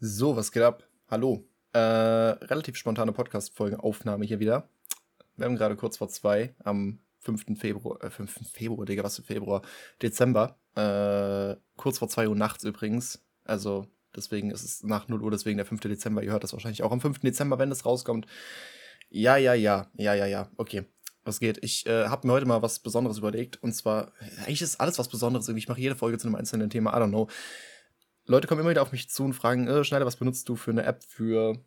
So, was geht ab? Hallo. Äh, relativ spontane Podcast-Folgenaufnahme hier wieder. Wir haben gerade kurz vor zwei, am 5. Februar, äh, 5. Februar, Digga, was für Februar? Dezember. Äh, kurz vor zwei Uhr nachts übrigens. Also, deswegen ist es nach 0 Uhr, deswegen der 5. Dezember. Ihr hört das wahrscheinlich auch am 5. Dezember, wenn es rauskommt. Ja, ja, ja, ja, ja, ja. Okay. Was geht? Ich äh, habe mir heute mal was Besonderes überlegt. Und zwar, eigentlich ist alles was Besonderes. Irgendwie, ich mache jede Folge zu einem einzelnen Thema. I don't know. Leute kommen immer wieder auf mich zu und fragen, äh, Schneider, was benutzt du für eine App für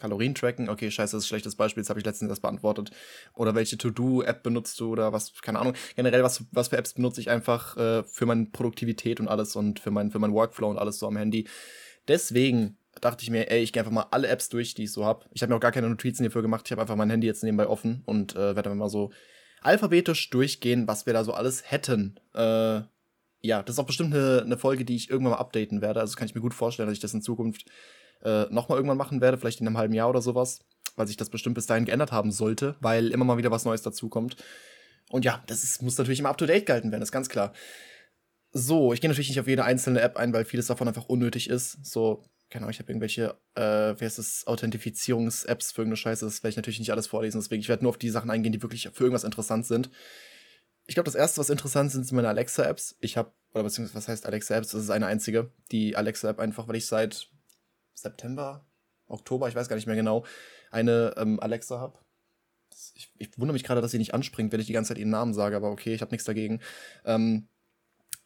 Kalorien-Tracken? Okay, scheiße, das ist ein schlechtes Beispiel, das habe ich letztens erst beantwortet. Oder welche To-Do-App benutzt du oder was, keine Ahnung. Generell, was, was für Apps benutze ich einfach äh, für meine Produktivität und alles und für mein, für mein Workflow und alles so am Handy. Deswegen dachte ich mir, ey, ich gehe einfach mal alle Apps durch, die ich so habe. Ich habe mir auch gar keine Notizen hierfür gemacht. Ich habe einfach mein Handy jetzt nebenbei offen und äh, werde dann mal so alphabetisch durchgehen, was wir da so alles hätten. Äh, ja, das ist auch bestimmt eine, eine, Folge, die ich irgendwann mal updaten werde. Also kann ich mir gut vorstellen, dass ich das in Zukunft äh, nochmal irgendwann machen werde, vielleicht in einem halben Jahr oder sowas, weil sich das bestimmt bis dahin geändert haben sollte, weil immer mal wieder was Neues dazukommt. Und ja, das ist, muss natürlich immer up to date gehalten werden, ist ganz klar. So, ich gehe natürlich nicht auf jede einzelne App ein, weil vieles davon einfach unnötig ist. So, keine Ahnung, ich habe irgendwelche, äh, wie heißt das, Authentifizierungs-Apps für irgendeine Scheiße. Das werde ich natürlich nicht alles vorlesen, deswegen, ich werde nur auf die Sachen eingehen, die wirklich für irgendwas interessant sind ich glaube, das erste, was interessant sind, sind meine Alexa-Apps. Ich habe, oder beziehungsweise, was heißt Alexa-Apps? Das ist eine einzige. Die Alexa-App einfach, weil ich seit September, Oktober, ich weiß gar nicht mehr genau, eine ähm, Alexa habe. Ich, ich, wundere mich gerade, dass sie nicht anspringt, wenn ich die ganze Zeit ihren Namen sage, aber okay, ich habe nichts dagegen. Ähm,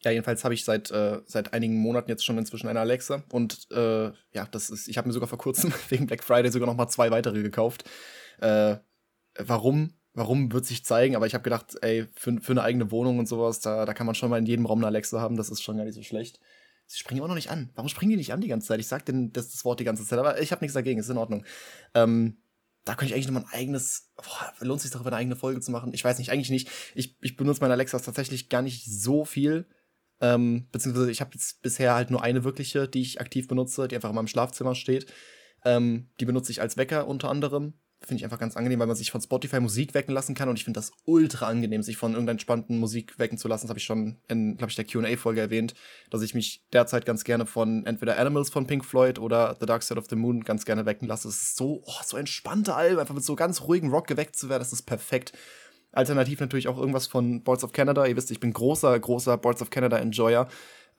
ja, jedenfalls habe ich seit, äh, seit einigen Monaten jetzt schon inzwischen eine Alexa. Und äh, ja, das ist, ich habe mir sogar vor kurzem wegen Black Friday sogar noch mal zwei weitere gekauft. Äh, warum? Warum wird sich zeigen, aber ich habe gedacht, ey, für, für eine eigene Wohnung und sowas, da, da kann man schon mal in jedem Raum eine Alexa haben, das ist schon gar nicht so schlecht. Sie springen auch noch nicht an. Warum springen die nicht an die ganze Zeit? Ich sag denn das, das Wort die ganze Zeit, aber ich habe nichts dagegen, ist in Ordnung. Ähm, da könnte ich eigentlich noch mal ein eigenes, boah, lohnt sich darüber eine eigene Folge zu machen? Ich weiß nicht, eigentlich nicht. Ich, ich benutze meine Alexas tatsächlich gar nicht so viel. Ähm, beziehungsweise ich habe jetzt bisher halt nur eine wirkliche, die ich aktiv benutze, die einfach in meinem Schlafzimmer steht. Ähm, die benutze ich als Wecker unter anderem. Finde ich einfach ganz angenehm, weil man sich von Spotify Musik wecken lassen kann und ich finde das ultra angenehm, sich von irgendeiner entspannten Musik wecken zu lassen. Das habe ich schon in, glaube ich, der QA-Folge erwähnt, dass ich mich derzeit ganz gerne von entweder Animals von Pink Floyd oder The Dark Side of the Moon ganz gerne wecken lasse. Es ist so, oh, so entspannte Alben, einfach mit so ganz ruhigem Rock geweckt zu werden, das ist perfekt. Alternativ natürlich auch irgendwas von Boards of Canada. Ihr wisst, ich bin großer, großer Boards of Canada Enjoyer.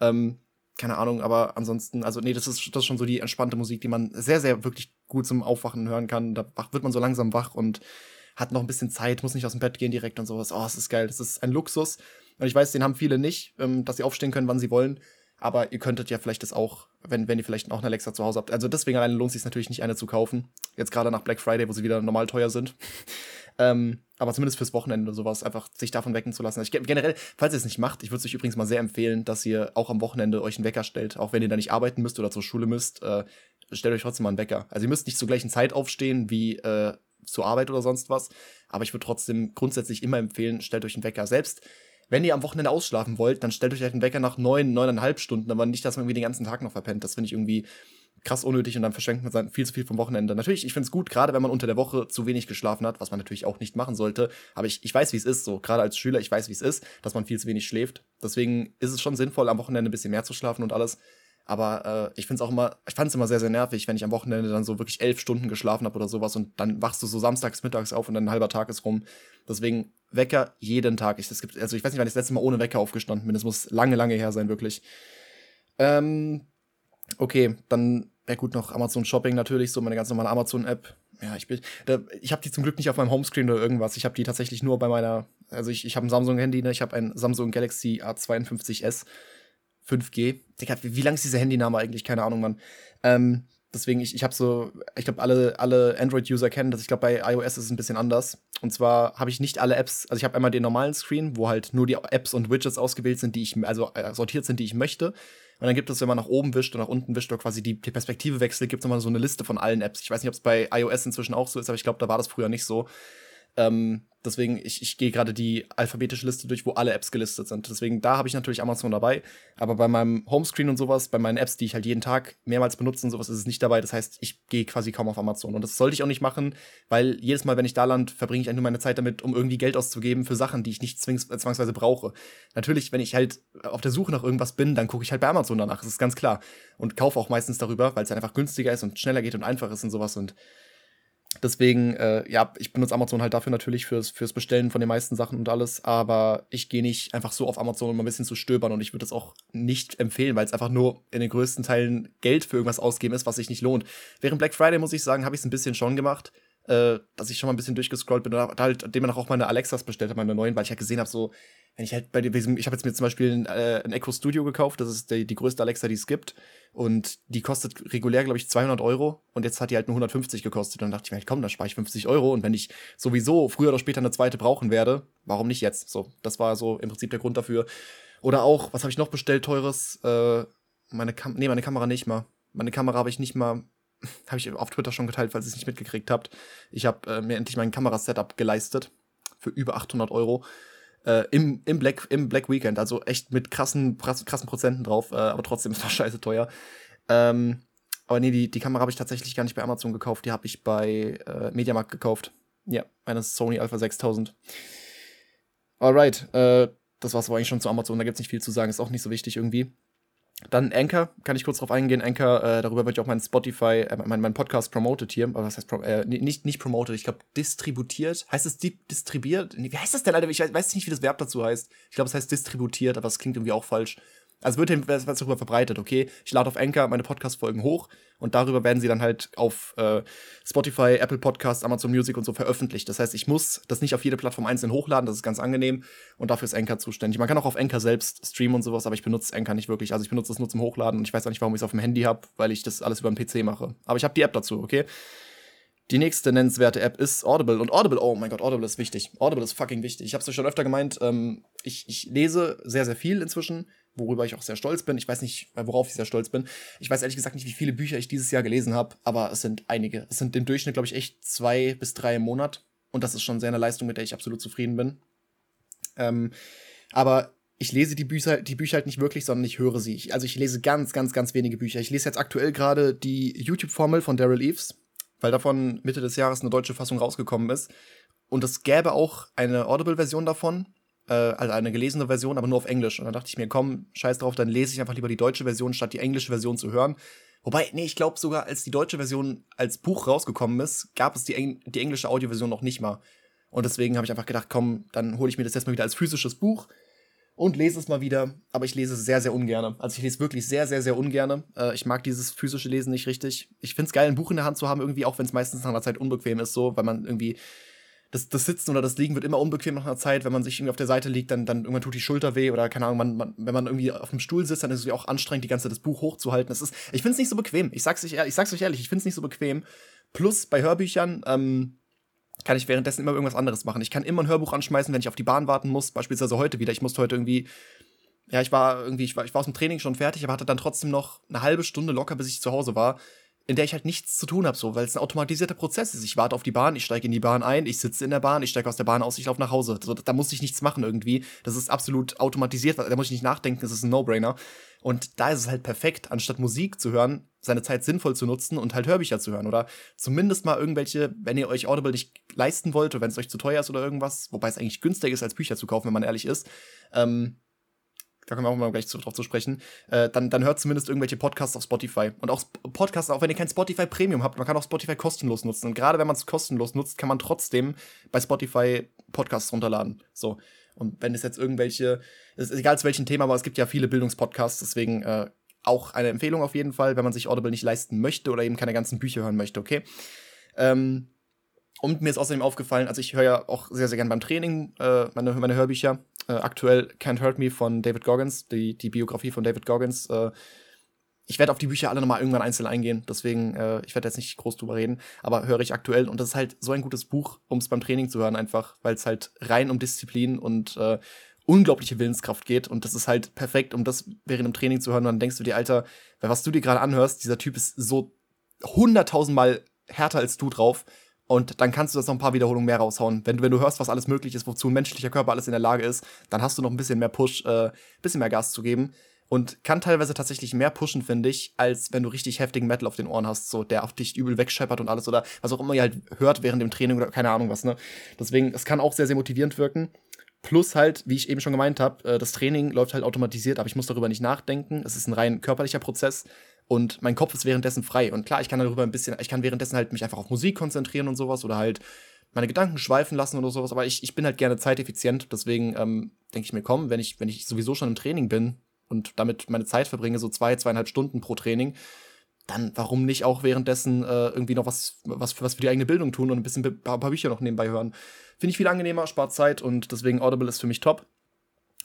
Ähm, keine Ahnung, aber ansonsten, also nee, das ist, das ist schon so die entspannte Musik, die man sehr, sehr wirklich gut zum Aufwachen hören kann. Da wird man so langsam wach und hat noch ein bisschen Zeit, muss nicht aus dem Bett gehen direkt und sowas. Oh, das ist geil, das ist ein Luxus. Und ich weiß, den haben viele nicht, ähm, dass sie aufstehen können, wann sie wollen. Aber ihr könntet ja vielleicht das auch, wenn, wenn ihr vielleicht auch eine Alexa zu Hause habt. Also deswegen alleine lohnt es sich natürlich nicht, eine zu kaufen. Jetzt gerade nach Black Friday, wo sie wieder normal teuer sind. ähm, aber zumindest fürs Wochenende oder sowas, einfach sich davon wecken zu lassen. Ich, generell, falls ihr es nicht macht, ich würde es euch übrigens mal sehr empfehlen, dass ihr auch am Wochenende euch einen Wecker stellt, auch wenn ihr da nicht arbeiten müsst oder zur Schule müsst, äh, stellt euch trotzdem mal einen Wecker. Also ihr müsst nicht zur gleichen Zeit aufstehen wie äh, zur Arbeit oder sonst was, aber ich würde trotzdem grundsätzlich immer empfehlen, stellt euch einen Wecker. Selbst wenn ihr am Wochenende ausschlafen wollt, dann stellt euch halt einen Wecker nach neun, neuneinhalb Stunden, aber nicht, dass man irgendwie den ganzen Tag noch verpennt. Das finde ich irgendwie krass unnötig und dann verschenkt man sein viel zu viel vom Wochenende. Natürlich, ich finde es gut, gerade wenn man unter der Woche zu wenig geschlafen hat, was man natürlich auch nicht machen sollte. Aber ich, ich weiß, wie es ist, so gerade als Schüler, ich weiß, wie es ist, dass man viel zu wenig schläft. Deswegen ist es schon sinnvoll, am Wochenende ein bisschen mehr zu schlafen und alles. Aber äh, ich finde es auch immer, ich fand es immer sehr, sehr nervig, wenn ich am Wochenende dann so wirklich elf Stunden geschlafen habe oder sowas und dann wachst du so samstags, mittags auf und dann ein halber Tag ist rum. Deswegen Wecker jeden Tag. Ich, das gibt, also ich weiß nicht, wann ich das letzte Mal ohne Wecker aufgestanden bin. Das muss lange, lange her sein, wirklich. Ähm, okay, dann ja gut, noch Amazon Shopping natürlich, so meine ganz normale Amazon-App. Ja, ich bin, da, ich habe die zum Glück nicht auf meinem Homescreen oder irgendwas. Ich habe die tatsächlich nur bei meiner, also ich, ich habe ein Samsung-Handy, ne? ich habe ein Samsung Galaxy A52s 5G. Digga, wie, wie lang ist dieser Handyname eigentlich? Keine Ahnung, Mann. Ähm, deswegen, ich, ich habe so, ich glaube, alle, alle Android-User kennen das. Ich glaube, bei iOS ist es ein bisschen anders. Und zwar habe ich nicht alle Apps, also ich habe einmal den normalen Screen, wo halt nur die Apps und Widgets ausgewählt sind, die ich, also äh, sortiert sind, die ich möchte. Und dann gibt es, wenn man nach oben wischt und nach unten wischt oder quasi die, die Perspektive wechselt, gibt es nochmal so eine Liste von allen Apps. Ich weiß nicht, ob es bei iOS inzwischen auch so ist, aber ich glaube, da war das früher nicht so. Ähm, Deswegen, ich, ich gehe gerade die alphabetische Liste durch, wo alle Apps gelistet sind. Deswegen, da habe ich natürlich Amazon dabei. Aber bei meinem Homescreen und sowas, bei meinen Apps, die ich halt jeden Tag mehrmals benutze und sowas, ist es nicht dabei. Das heißt, ich gehe quasi kaum auf Amazon. Und das sollte ich auch nicht machen, weil jedes Mal, wenn ich da lande, verbringe ich eigentlich nur meine Zeit damit, um irgendwie Geld auszugeben für Sachen, die ich nicht äh, zwangsweise brauche. Natürlich, wenn ich halt auf der Suche nach irgendwas bin, dann gucke ich halt bei Amazon danach. Das ist ganz klar. Und kaufe auch meistens darüber, weil es einfach günstiger ist und schneller geht und einfach ist und sowas. Und Deswegen, äh, ja, ich benutze Amazon halt dafür natürlich fürs, fürs Bestellen von den meisten Sachen und alles, aber ich gehe nicht einfach so auf Amazon, um ein bisschen zu stöbern und ich würde das auch nicht empfehlen, weil es einfach nur in den größten Teilen Geld für irgendwas ausgeben ist, was sich nicht lohnt. Während Black Friday, muss ich sagen, habe ich es ein bisschen schon gemacht, äh, dass ich schon mal ein bisschen durchgescrollt bin und halt demnach auch meine Alexas bestellt habe, meine neuen, weil ich halt gesehen habe, so, wenn ich halt bei diesem, ich habe jetzt mir zum Beispiel ein, äh, ein Echo Studio gekauft, das ist die, die größte Alexa, die es gibt. Und die kostet regulär, glaube ich, 200 Euro. Und jetzt hat die halt nur 150 gekostet. Und dann dachte ich mir, halt, komm, dann spare ich 50 Euro. Und wenn ich sowieso früher oder später eine zweite brauchen werde, warum nicht jetzt? So, das war so im Prinzip der Grund dafür. Oder auch, was habe ich noch bestellt, teures? Äh, meine Kam nee, meine Kamera nicht mal. Meine Kamera habe ich nicht mal, habe ich auf Twitter schon geteilt, falls ihr es nicht mitgekriegt habt. Ich habe äh, mir endlich mein Kamerasetup geleistet für über 800 Euro äh, im, im, Black, im Black Weekend. Also echt mit krassen, krassen Prozenten drauf, äh, aber trotzdem ist das scheiße teuer. Ähm, aber nee, die, die Kamera habe ich tatsächlich gar nicht bei Amazon gekauft, die habe ich bei äh, Mediamarkt gekauft. Ja, eine Sony Alpha 6000. Alright, äh, das war's aber eigentlich schon zu Amazon, da gibt's nicht viel zu sagen, ist auch nicht so wichtig irgendwie. Dann Anchor, kann ich kurz drauf eingehen. Anchor, äh, darüber wird ja auch mein Spotify, äh, mein, mein Podcast promoted hier. Aber was heißt, äh, nicht, nicht promoted, ich glaube distributiert. Heißt es di distribuiert? Nee, wie heißt das denn, Alter? Ich weiß nicht, wie das Verb dazu heißt. Ich glaube, es heißt distributiert, aber es klingt irgendwie auch falsch. Also wird was darüber verbreitet, okay? Ich lade auf Anchor meine Podcast-Folgen hoch und darüber werden sie dann halt auf äh, Spotify, Apple Podcasts, Amazon Music und so veröffentlicht. Das heißt, ich muss das nicht auf jede Plattform einzeln hochladen, das ist ganz angenehm und dafür ist Anchor zuständig. Man kann auch auf Anchor selbst streamen und sowas, aber ich benutze Anchor nicht wirklich. Also ich benutze das nur zum Hochladen und ich weiß auch nicht, warum ich es auf dem Handy habe, weil ich das alles über den PC mache. Aber ich habe die App dazu, okay? Die nächste nennenswerte App ist Audible. Und Audible, oh mein Gott, Audible ist wichtig. Audible ist fucking wichtig. Ich habe es euch schon öfter gemeint. Ähm, ich, ich lese sehr, sehr viel inzwischen worüber ich auch sehr stolz bin. Ich weiß nicht, worauf ich sehr stolz bin. Ich weiß ehrlich gesagt nicht, wie viele Bücher ich dieses Jahr gelesen habe, aber es sind einige. Es sind im Durchschnitt, glaube ich, echt zwei bis drei im Monat. Und das ist schon sehr eine Leistung, mit der ich absolut zufrieden bin. Ähm, aber ich lese die Bücher, die Bücher halt nicht wirklich, sondern ich höre sie. Ich, also ich lese ganz, ganz, ganz wenige Bücher. Ich lese jetzt aktuell gerade die YouTube-Formel von Daryl Eves, weil davon Mitte des Jahres eine deutsche Fassung rausgekommen ist. Und es gäbe auch eine Audible-Version davon, äh, also eine gelesene Version, aber nur auf Englisch. Und dann dachte ich mir, komm, scheiß drauf, dann lese ich einfach lieber die deutsche Version, statt die englische Version zu hören. Wobei, nee, ich glaube sogar, als die deutsche Version als Buch rausgekommen ist, gab es die, Eng die englische Audioversion noch nicht mal. Und deswegen habe ich einfach gedacht, komm, dann hole ich mir das jetzt mal wieder als physisches Buch und lese es mal wieder. Aber ich lese es sehr, sehr ungern. Also ich lese wirklich sehr, sehr, sehr ungern. Äh, ich mag dieses physische Lesen nicht richtig. Ich finde es geil, ein Buch in der Hand zu haben, irgendwie, auch wenn es meistens nach einer Zeit unbequem ist, so, weil man irgendwie das, das Sitzen oder das Liegen wird immer unbequem nach einer Zeit. Wenn man sich irgendwie auf der Seite liegt, dann, dann irgendwann tut die Schulter weh oder keine Ahnung, man, man, wenn man irgendwie auf dem Stuhl sitzt, dann ist es auch anstrengend, die ganze Zeit das Buch hochzuhalten. Das ist, ich finde es nicht so bequem. Ich sag's, euch, ich sag's euch ehrlich, ich finde es nicht so bequem. Plus bei Hörbüchern ähm, kann ich währenddessen immer irgendwas anderes machen. Ich kann immer ein Hörbuch anschmeißen, wenn ich auf die Bahn warten muss. Beispielsweise heute wieder. Ich musste heute irgendwie ja, ich war irgendwie, ich war, ich war aus dem Training schon fertig, aber hatte dann trotzdem noch eine halbe Stunde locker, bis ich zu Hause war in der ich halt nichts zu tun habe, so, weil es ein automatisierter Prozess ist. Ich warte auf die Bahn, ich steige in die Bahn ein, ich sitze in der Bahn, ich steige aus der Bahn aus, ich laufe nach Hause. So, da muss ich nichts machen irgendwie. Das ist absolut automatisiert, da muss ich nicht nachdenken, das ist ein No-Brainer. Und da ist es halt perfekt, anstatt Musik zu hören, seine Zeit sinnvoll zu nutzen und halt Hörbücher zu hören. Oder zumindest mal irgendwelche, wenn ihr euch Audible nicht leisten wollt oder wenn es euch zu teuer ist oder irgendwas, wobei es eigentlich günstiger ist, als Bücher zu kaufen, wenn man ehrlich ist, ähm, da können wir auch mal gleich drauf zu sprechen, äh, dann, dann hört zumindest irgendwelche Podcasts auf Spotify. Und auch Podcasts, auch wenn ihr kein Spotify Premium habt, man kann auch Spotify kostenlos nutzen. Und gerade wenn man es kostenlos nutzt, kann man trotzdem bei Spotify Podcasts runterladen. So. Und wenn es jetzt irgendwelche, ist egal zu welchem Thema, aber es gibt ja viele Bildungspodcasts, deswegen äh, auch eine Empfehlung auf jeden Fall, wenn man sich Audible nicht leisten möchte oder eben keine ganzen Bücher hören möchte, okay? Ähm, und mir ist außerdem aufgefallen, also ich höre ja auch sehr, sehr gern beim Training äh, meine, meine Hörbücher. Äh, aktuell Can't Hurt Me von David Goggins, die, die Biografie von David Goggins. Äh, ich werde auf die Bücher alle nochmal irgendwann einzeln eingehen, deswegen, äh, ich werde jetzt nicht groß drüber reden, aber höre ich aktuell. Und das ist halt so ein gutes Buch, um es beim Training zu hören, einfach, weil es halt rein um Disziplin und äh, unglaubliche Willenskraft geht. Und das ist halt perfekt, um das während dem Training zu hören. Und dann denkst du dir, Alter, was du dir gerade anhörst, dieser Typ ist so hunderttausendmal härter als du drauf Und dann kannst du das noch ein paar Wiederholungen mehr raushauen. Wenn du, wenn du hörst, was alles möglich ist, wozu ein menschlicher Körper alles in der Lage ist, dann hast du noch ein bisschen mehr Push, äh, bisschen mehr Gas zu geben. Und kann teilweise tatsächlich mehr pushen, finde ich, als wenn du richtig heftigen Metal auf den Ohren hast, so der auf dich übel wegscheppert und alles oder was auch immer ihr halt hört während dem Training oder keine Ahnung was, ne? Deswegen, es kann auch sehr, sehr motivierend wirken. Plus halt, wie ich eben schon gemeint habe, äh, das Training läuft halt automatisiert, aber ich muss darüber nicht nachdenken. Es ist ein rein körperlicher Prozess und mein Kopf ist währenddessen frei. Und klar, ich kann darüber ein bisschen, ich kann währenddessen halt mich einfach auf Musik konzentrieren und sowas oder halt meine Gedanken schweifen lassen oder sowas. Aber ich, ich bin halt gerne zeiteffizient. Deswegen ähm, denke ich mir, komm, wenn ich, wenn ich sowieso schon im Training bin und damit meine Zeit verbringe, so zwei, zweieinhalb Stunden pro Training, dann warum nicht auch währenddessen äh, irgendwie noch was, was, was für die eigene Bildung tun und ein bisschen ein paar, Bücher noch nebenbei hören. Finde ich viel angenehmer, spart Zeit und deswegen Audible ist für mich top.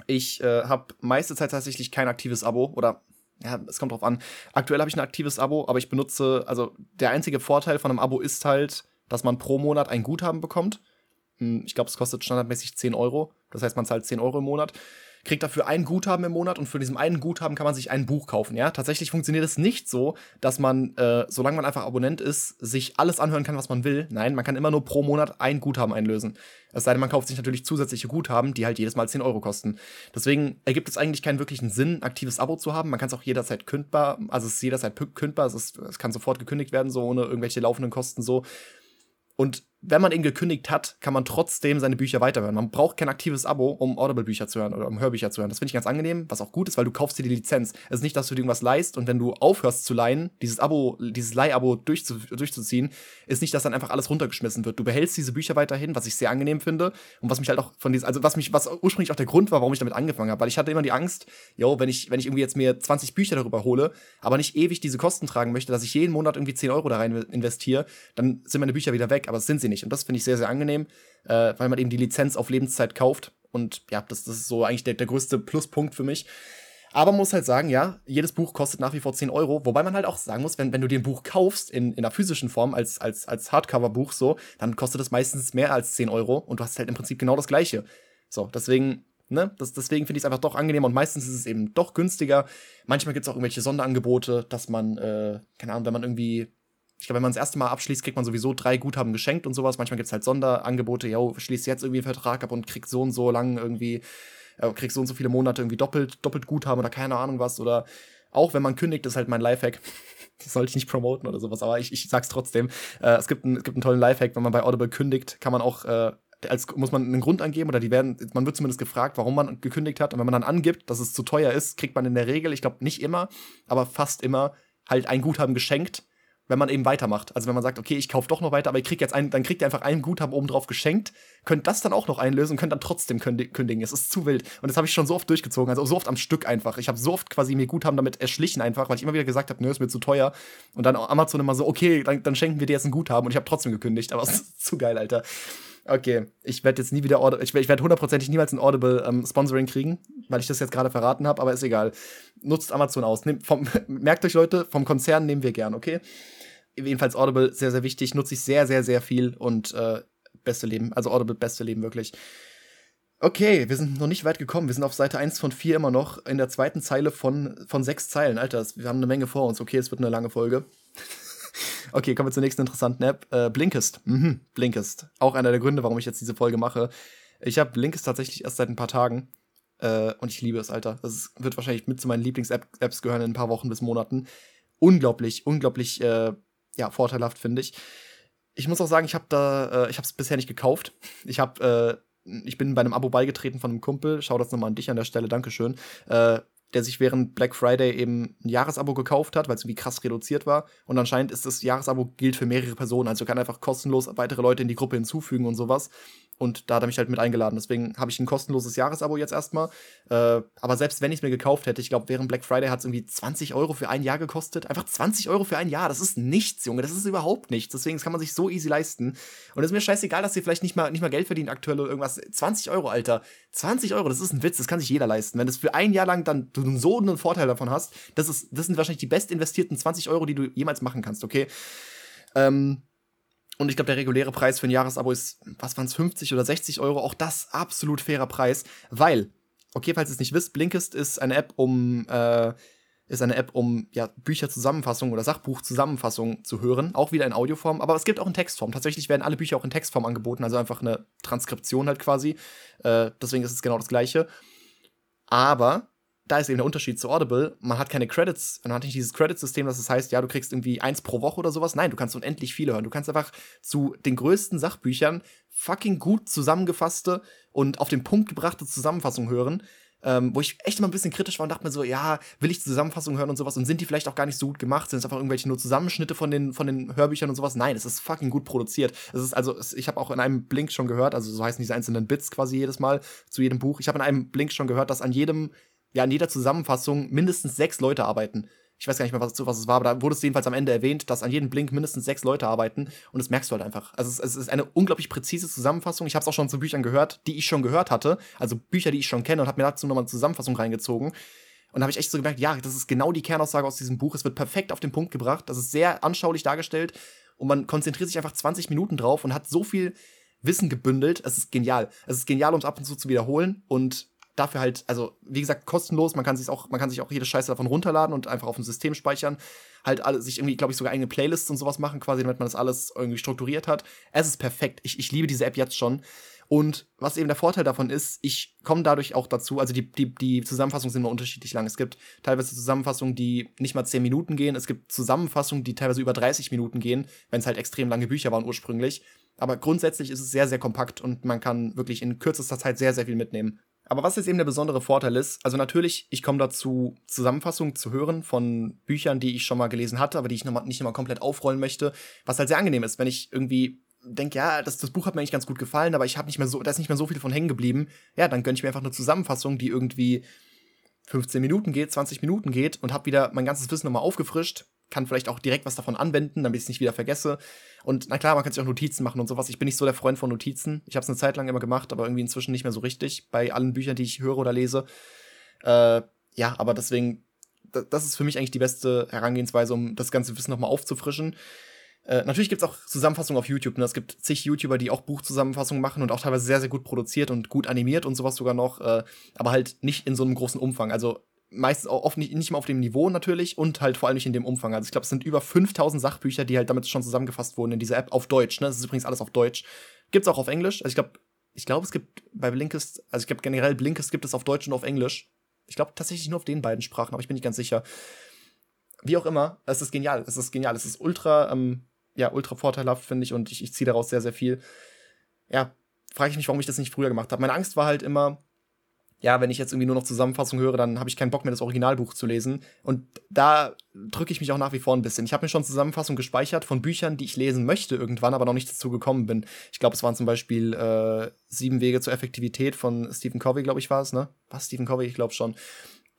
Ich äh, habe meiste Zeit tatsächlich kein aktives Abo oder ja, es kommt drauf an. Aktuell habe ich ein aktives Abo, aber ich benutze, also der einzige Vorteil von einem Abo ist halt, dass man pro Monat ein Guthaben bekommt. Hm, ich glaube, es kostet standardmäßig 10 Euro. Das heißt, man zahlt 10 Euro im Monat kriegt dafür ein Guthaben im Monat und für diesem einen Guthaben kann man sich ein Buch kaufen. Ja, tatsächlich funktioniert es nicht so, dass man, äh, solange man einfach Abonnent ist, sich alles anhören kann, was man will. Nein, man kann immer nur pro Monat ein Guthaben einlösen. Es sei denn, man kauft sich natürlich zusätzliche Guthaben, die halt jedes Mal 10 Euro kosten. Deswegen ergibt es eigentlich keinen wirklichen Sinn, ein aktives Abo zu haben. Man kann es auch jederzeit kündbar, also es ist jederzeit kündbar, es, ist, es kann sofort gekündigt werden, so ohne irgendwelche laufenden Kosten so. Und wenn man ihn gekündigt hat, kann man trotzdem seine Bücher weiterhören. Man braucht kein aktives Abo, um Audible-Bücher zu hören oder um Hörbücher zu hören. Das finde ich ganz angenehm, was auch gut ist, weil du kaufst dir die Lizenz. Es ist nicht, dass du dir irgendwas leist und wenn du aufhörst zu leihen, dieses Abo, dieses Leihabo durchzu durchzuziehen, ist nicht, dass dann einfach alles runtergeschmissen wird. Du behältst diese Bücher weiterhin, was ich sehr angenehm finde und was mich halt auch von diesem, also was mich, was ursprünglich auch der Grund war, warum ich damit angefangen habe, weil ich hatte immer die Angst, yo, wenn ich, wenn ich irgendwie jetzt mir 20 Bücher darüber hole, aber nicht ewig diese Kosten tragen möchte, dass ich jeden Monat irgendwie 10 Euro da rein investiere, dann sind meine Bücher wieder weg, aber das sind sie nicht. Und das finde ich sehr, sehr angenehm, äh, weil man eben die Lizenz auf Lebenszeit kauft. Und ja, das, das ist so eigentlich der, der größte Pluspunkt für mich. Aber man muss halt sagen, ja, jedes Buch kostet nach wie vor 10 Euro. Wobei man halt auch sagen muss, wenn, wenn du dir ein Buch kaufst in, in einer physischen Form als, als, als Hardcover-Buch so, dann kostet es meistens mehr als 10 Euro und du hast halt im Prinzip genau das Gleiche. So, deswegen, ne, das, deswegen finde ich es einfach doch angenehmer und meistens ist es eben doch günstiger. Manchmal gibt es auch irgendwelche Sonderangebote, dass man, äh, keine Ahnung, wenn man irgendwie ich glaube, wenn man das erste Mal abschließt, kriegt man sowieso drei Guthaben geschenkt und sowas. Manchmal gibt es halt Sonderangebote, ja, schließt jetzt irgendwie einen Vertrag ab und kriegt so und so lang irgendwie, äh, kriegt so und so viele Monate irgendwie doppelt, doppelt Guthaben oder keine Ahnung was. Oder auch wenn man kündigt, ist halt mein Lifehack. Das sollte ich nicht promoten oder sowas, aber ich, ich sag's trotzdem. Äh, es, gibt ein, es gibt einen tollen Lifehack, wenn man bei Audible kündigt, kann man auch äh, als muss man einen Grund angeben oder die werden, man wird zumindest gefragt, warum man gekündigt hat. Und wenn man dann angibt, dass es zu teuer ist, kriegt man in der Regel, ich glaube nicht immer, aber fast immer, halt ein Guthaben geschenkt wenn man eben weitermacht. Also wenn man sagt, okay, ich kaufe doch noch weiter, aber ich krieg jetzt einen, dann kriegt ihr einfach einen Guthaben oben drauf geschenkt, könnt das dann auch noch einlösen und könnt dann trotzdem kündigen. Es ist zu wild. Und das habe ich schon so oft durchgezogen, also so oft am Stück einfach. Ich habe so oft quasi mir Guthaben damit erschlichen einfach, weil ich immer wieder gesagt habe, nö, ist mir zu teuer. Und dann Amazon immer so, okay, dann, dann schenken wir dir jetzt ein Guthaben und ich habe trotzdem gekündigt. Aber es ist zu geil, Alter. Okay, ich werde jetzt nie wieder Audible, ich, werde hundertprozentig niemals ein Audible ähm, Sponsoring kriegen, weil ich das jetzt gerade verraten habe, aber ist egal. Nutzt Amazon aus. Nehmt vom, merkt euch Leute, vom Konzern nehmen wir gern, okay? Jedenfalls Audible sehr, sehr wichtig, nutze ich sehr, sehr, sehr viel und äh, beste Leben, also Audible beste Leben wirklich. Okay, wir sind noch nicht weit gekommen. Wir sind auf Seite 1 von 4 immer noch in der zweiten Zeile von, von sechs Zeilen. Alter, wir haben eine Menge vor uns. Okay, es wird eine lange Folge. Okay, kommen wir zur nächsten interessanten App. Äh, Blinkist. Mhm, Blinkist. Auch einer der Gründe, warum ich jetzt diese Folge mache. Ich habe Blinkist tatsächlich erst seit ein paar Tagen. Äh, und ich liebe es, Alter. Das wird wahrscheinlich mit zu meinen Lieblings-Apps gehören in ein paar Wochen bis Monaten. Unglaublich, unglaublich äh, ja, vorteilhaft, finde ich. Ich muss auch sagen, ich habe da, äh, ich habe es bisher nicht gekauft. Ich habe, äh, ich bin bei einem Abo beigetreten von einem Kumpel. Schau das nochmal an dich an der Stelle, Dankeschön. Äh, der sich während Black Friday eben ein Jahresabo gekauft hat, weil es irgendwie krass reduziert war. Und anscheinend ist das Jahresabo gilt für mehrere Personen. Also kann einfach kostenlos weitere Leute in die Gruppe hinzufügen und sowas. Und da hat er mich halt mit eingeladen. Deswegen habe ich ein kostenloses Jahresabo jetzt erstmal. Äh, aber selbst wenn ich es mir gekauft hätte, ich glaube, während Black Friday hat es irgendwie 20 Euro für ein Jahr gekostet. Einfach 20 Euro für ein Jahr. Das ist nichts, Junge. Das ist überhaupt nichts. Deswegen das kann man sich so easy leisten. Und es ist mir scheißegal, dass ihr vielleicht nicht mal, nicht mal Geld verdient aktuell oder irgendwas. 20 Euro, Alter. 20 Euro, das ist ein Witz. Das kann sich jeder leisten. Wenn das für ein Jahr lang dann du so einen Vorteil davon hast, das, ist, das sind wahrscheinlich die best investierten 20 Euro, die du jemals machen kannst, okay? Ähm, und ich glaube, der reguläre Preis für ein Jahresabo ist, was waren es, 50 oder 60 Euro. Auch das absolut fairer Preis, weil, okay, falls ihr es nicht wisst, Blinkist ist eine App, um äh, ist eine App, um ja, Bücherzusammenfassungen oder Sachbuchzusammenfassungen zu hören. Auch wieder in Audioform, aber es gibt auch in Textform. Tatsächlich werden alle Bücher auch in Textform angeboten, also einfach eine Transkription halt quasi. Äh, deswegen ist es genau das Gleiche. Aber da ist eben der Unterschied zu Audible. Man hat keine Credits, man hat nicht dieses Credit-System, dass es das heißt, ja, du kriegst irgendwie eins pro Woche oder sowas. Nein, du kannst unendlich viele hören. Du kannst einfach zu den größten Sachbüchern fucking gut zusammengefasste und auf den Punkt gebrachte Zusammenfassungen hören ähm, wo ich echt immer ein bisschen kritisch war und dachte mir so, ja, will ich Zusammenfassungen hören und sowas und sind die vielleicht auch gar nicht so gut gemacht? Sind es einfach irgendwelche nur Zusammenschnitte von den, von den Hörbüchern und sowas? Nein, es ist fucking gut produziert. Es ist also, ich habe auch in einem Blink schon gehört, also so heißen diese einzelnen Bits quasi jedes Mal zu jedem Buch. Ich habe in einem Blink schon gehört, dass an jedem, ja, an jeder Zusammenfassung mindestens sechs Leute arbeiten ich weiß gar nicht mehr, was, was es war, aber da wurde es jedenfalls am Ende erwähnt, dass an jedem Blink mindestens sechs Leute arbeiten und das merkst du halt einfach. Also es, es ist eine unglaublich präzise Zusammenfassung. Ich habe es auch schon zu Büchern gehört, die ich schon gehört hatte, also Bücher, die ich schon kenne und habe mir dazu nochmal eine Zusammenfassung reingezogen. Und da habe ich echt so gemerkt, ja, das ist genau die Kernaussage aus diesem Buch. Es wird perfekt auf den Punkt gebracht. Das ist sehr anschaulich dargestellt und man konzentriert sich einfach 20 Minuten drauf und hat so viel Wissen gebündelt. Es ist genial. Es ist genial, um es ab und zu zu wiederholen und dafür halt, also wie gesagt, kostenlos. Man kann sich auch, man kann sich auch jede Scheiße davon runterladen und einfach auf dem System speichern. Halt alle, sich irgendwie, glaube ich, sogar eigene Playlists und sowas machen, quasi, damit man das alles irgendwie strukturiert hat. Es ist perfekt. Ich, ich liebe diese App jetzt schon. Und was eben der Vorteil davon ist, ich komme dadurch auch dazu, also die, die, die Zusammenfassungen sind immer unterschiedlich lang. Es gibt teilweise Zusammenfassungen, die nicht mal 10 Minuten gehen. Es gibt Zusammenfassungen, die teilweise über 30 Minuten gehen, wenn es halt extrem lange Bücher waren ursprünglich. Aber grundsätzlich ist es sehr, sehr kompakt und man kann wirklich in kürzester Zeit sehr, sehr viel mitnehmen. Aber was jetzt eben der besondere Vorteil ist, also natürlich, ich komme dazu, Zusammenfassungen zu hören von Büchern, die ich schon mal gelesen hatte, aber die ich noch mal, nicht nochmal komplett aufrollen möchte, was halt sehr angenehm ist, wenn ich irgendwie denke, ja, das, das Buch hat mir eigentlich ganz gut gefallen, aber ich habe nicht mehr so, da ist nicht mehr so viel von hängen geblieben. Ja, dann gönne ich mir einfach eine Zusammenfassung, die irgendwie 15 Minuten geht, 20 Minuten geht und habe wieder mein ganzes Wissen nochmal aufgefrischt, kann vielleicht auch direkt was davon anwenden, damit ich es nicht wieder vergesse. Und na klar, man kann sich auch Notizen machen und sowas. Ich bin nicht so der Freund von Notizen. Ich habe es eine Zeit lang immer gemacht, aber irgendwie inzwischen nicht mehr so richtig bei allen Büchern, die ich höre oder lese. Äh, ja, aber deswegen, das ist für mich eigentlich die beste Herangehensweise, um das ganze Wissen nochmal aufzufrischen. Äh, natürlich gibt es auch Zusammenfassungen auf YouTube. Ne? Es gibt zig YouTuber, die auch Buchzusammenfassungen machen und auch teilweise sehr, sehr gut produziert und gut animiert und sowas sogar noch, äh, aber halt nicht in so einem großen Umfang. Also meistens auch oft nicht, nicht mal auf dem Niveau natürlich und halt vor allem nicht in dem Umfang. Also ich glaube, es sind über 5000 Sachbücher, die halt damit schon zusammengefasst wurden in dieser App auf Deutsch. Ne? Das ist übrigens alles auf Deutsch. Gibt's auch auf Englisch. Also ich glaube, ich glaube, es gibt bei Blinkist, also ich glaube generell Blinkist gibt es auf Deutsch und auf Englisch. Ich glaube tatsächlich nur auf den beiden Sprachen, aber ich bin nicht ganz sicher. Wie auch immer, es ist genial. Es ist genial. Es ist ultra, ähm, ja, ultra vorteilhaft, finde ich, und ich, ich ziehe daraus sehr, sehr viel. Ja, frage ich mich, warum ich das nicht früher gemacht habe. Meine Angst war halt immer, ja, wenn ich jetzt irgendwie nur noch Zusammenfassung höre, dann habe ich keinen Bock mehr, das Originalbuch zu lesen. Und da drücke ich mich auch nach wie vor ein bisschen. Ich habe mir schon Zusammenfassungen gespeichert von Büchern, die ich lesen möchte irgendwann, aber noch nicht dazu gekommen bin. Ich glaube, es waren zum Beispiel äh, Sieben Wege zur Effektivität von Stephen Covey, glaube ich, war es, ne? Was, Stephen Covey? Ich glaube schon.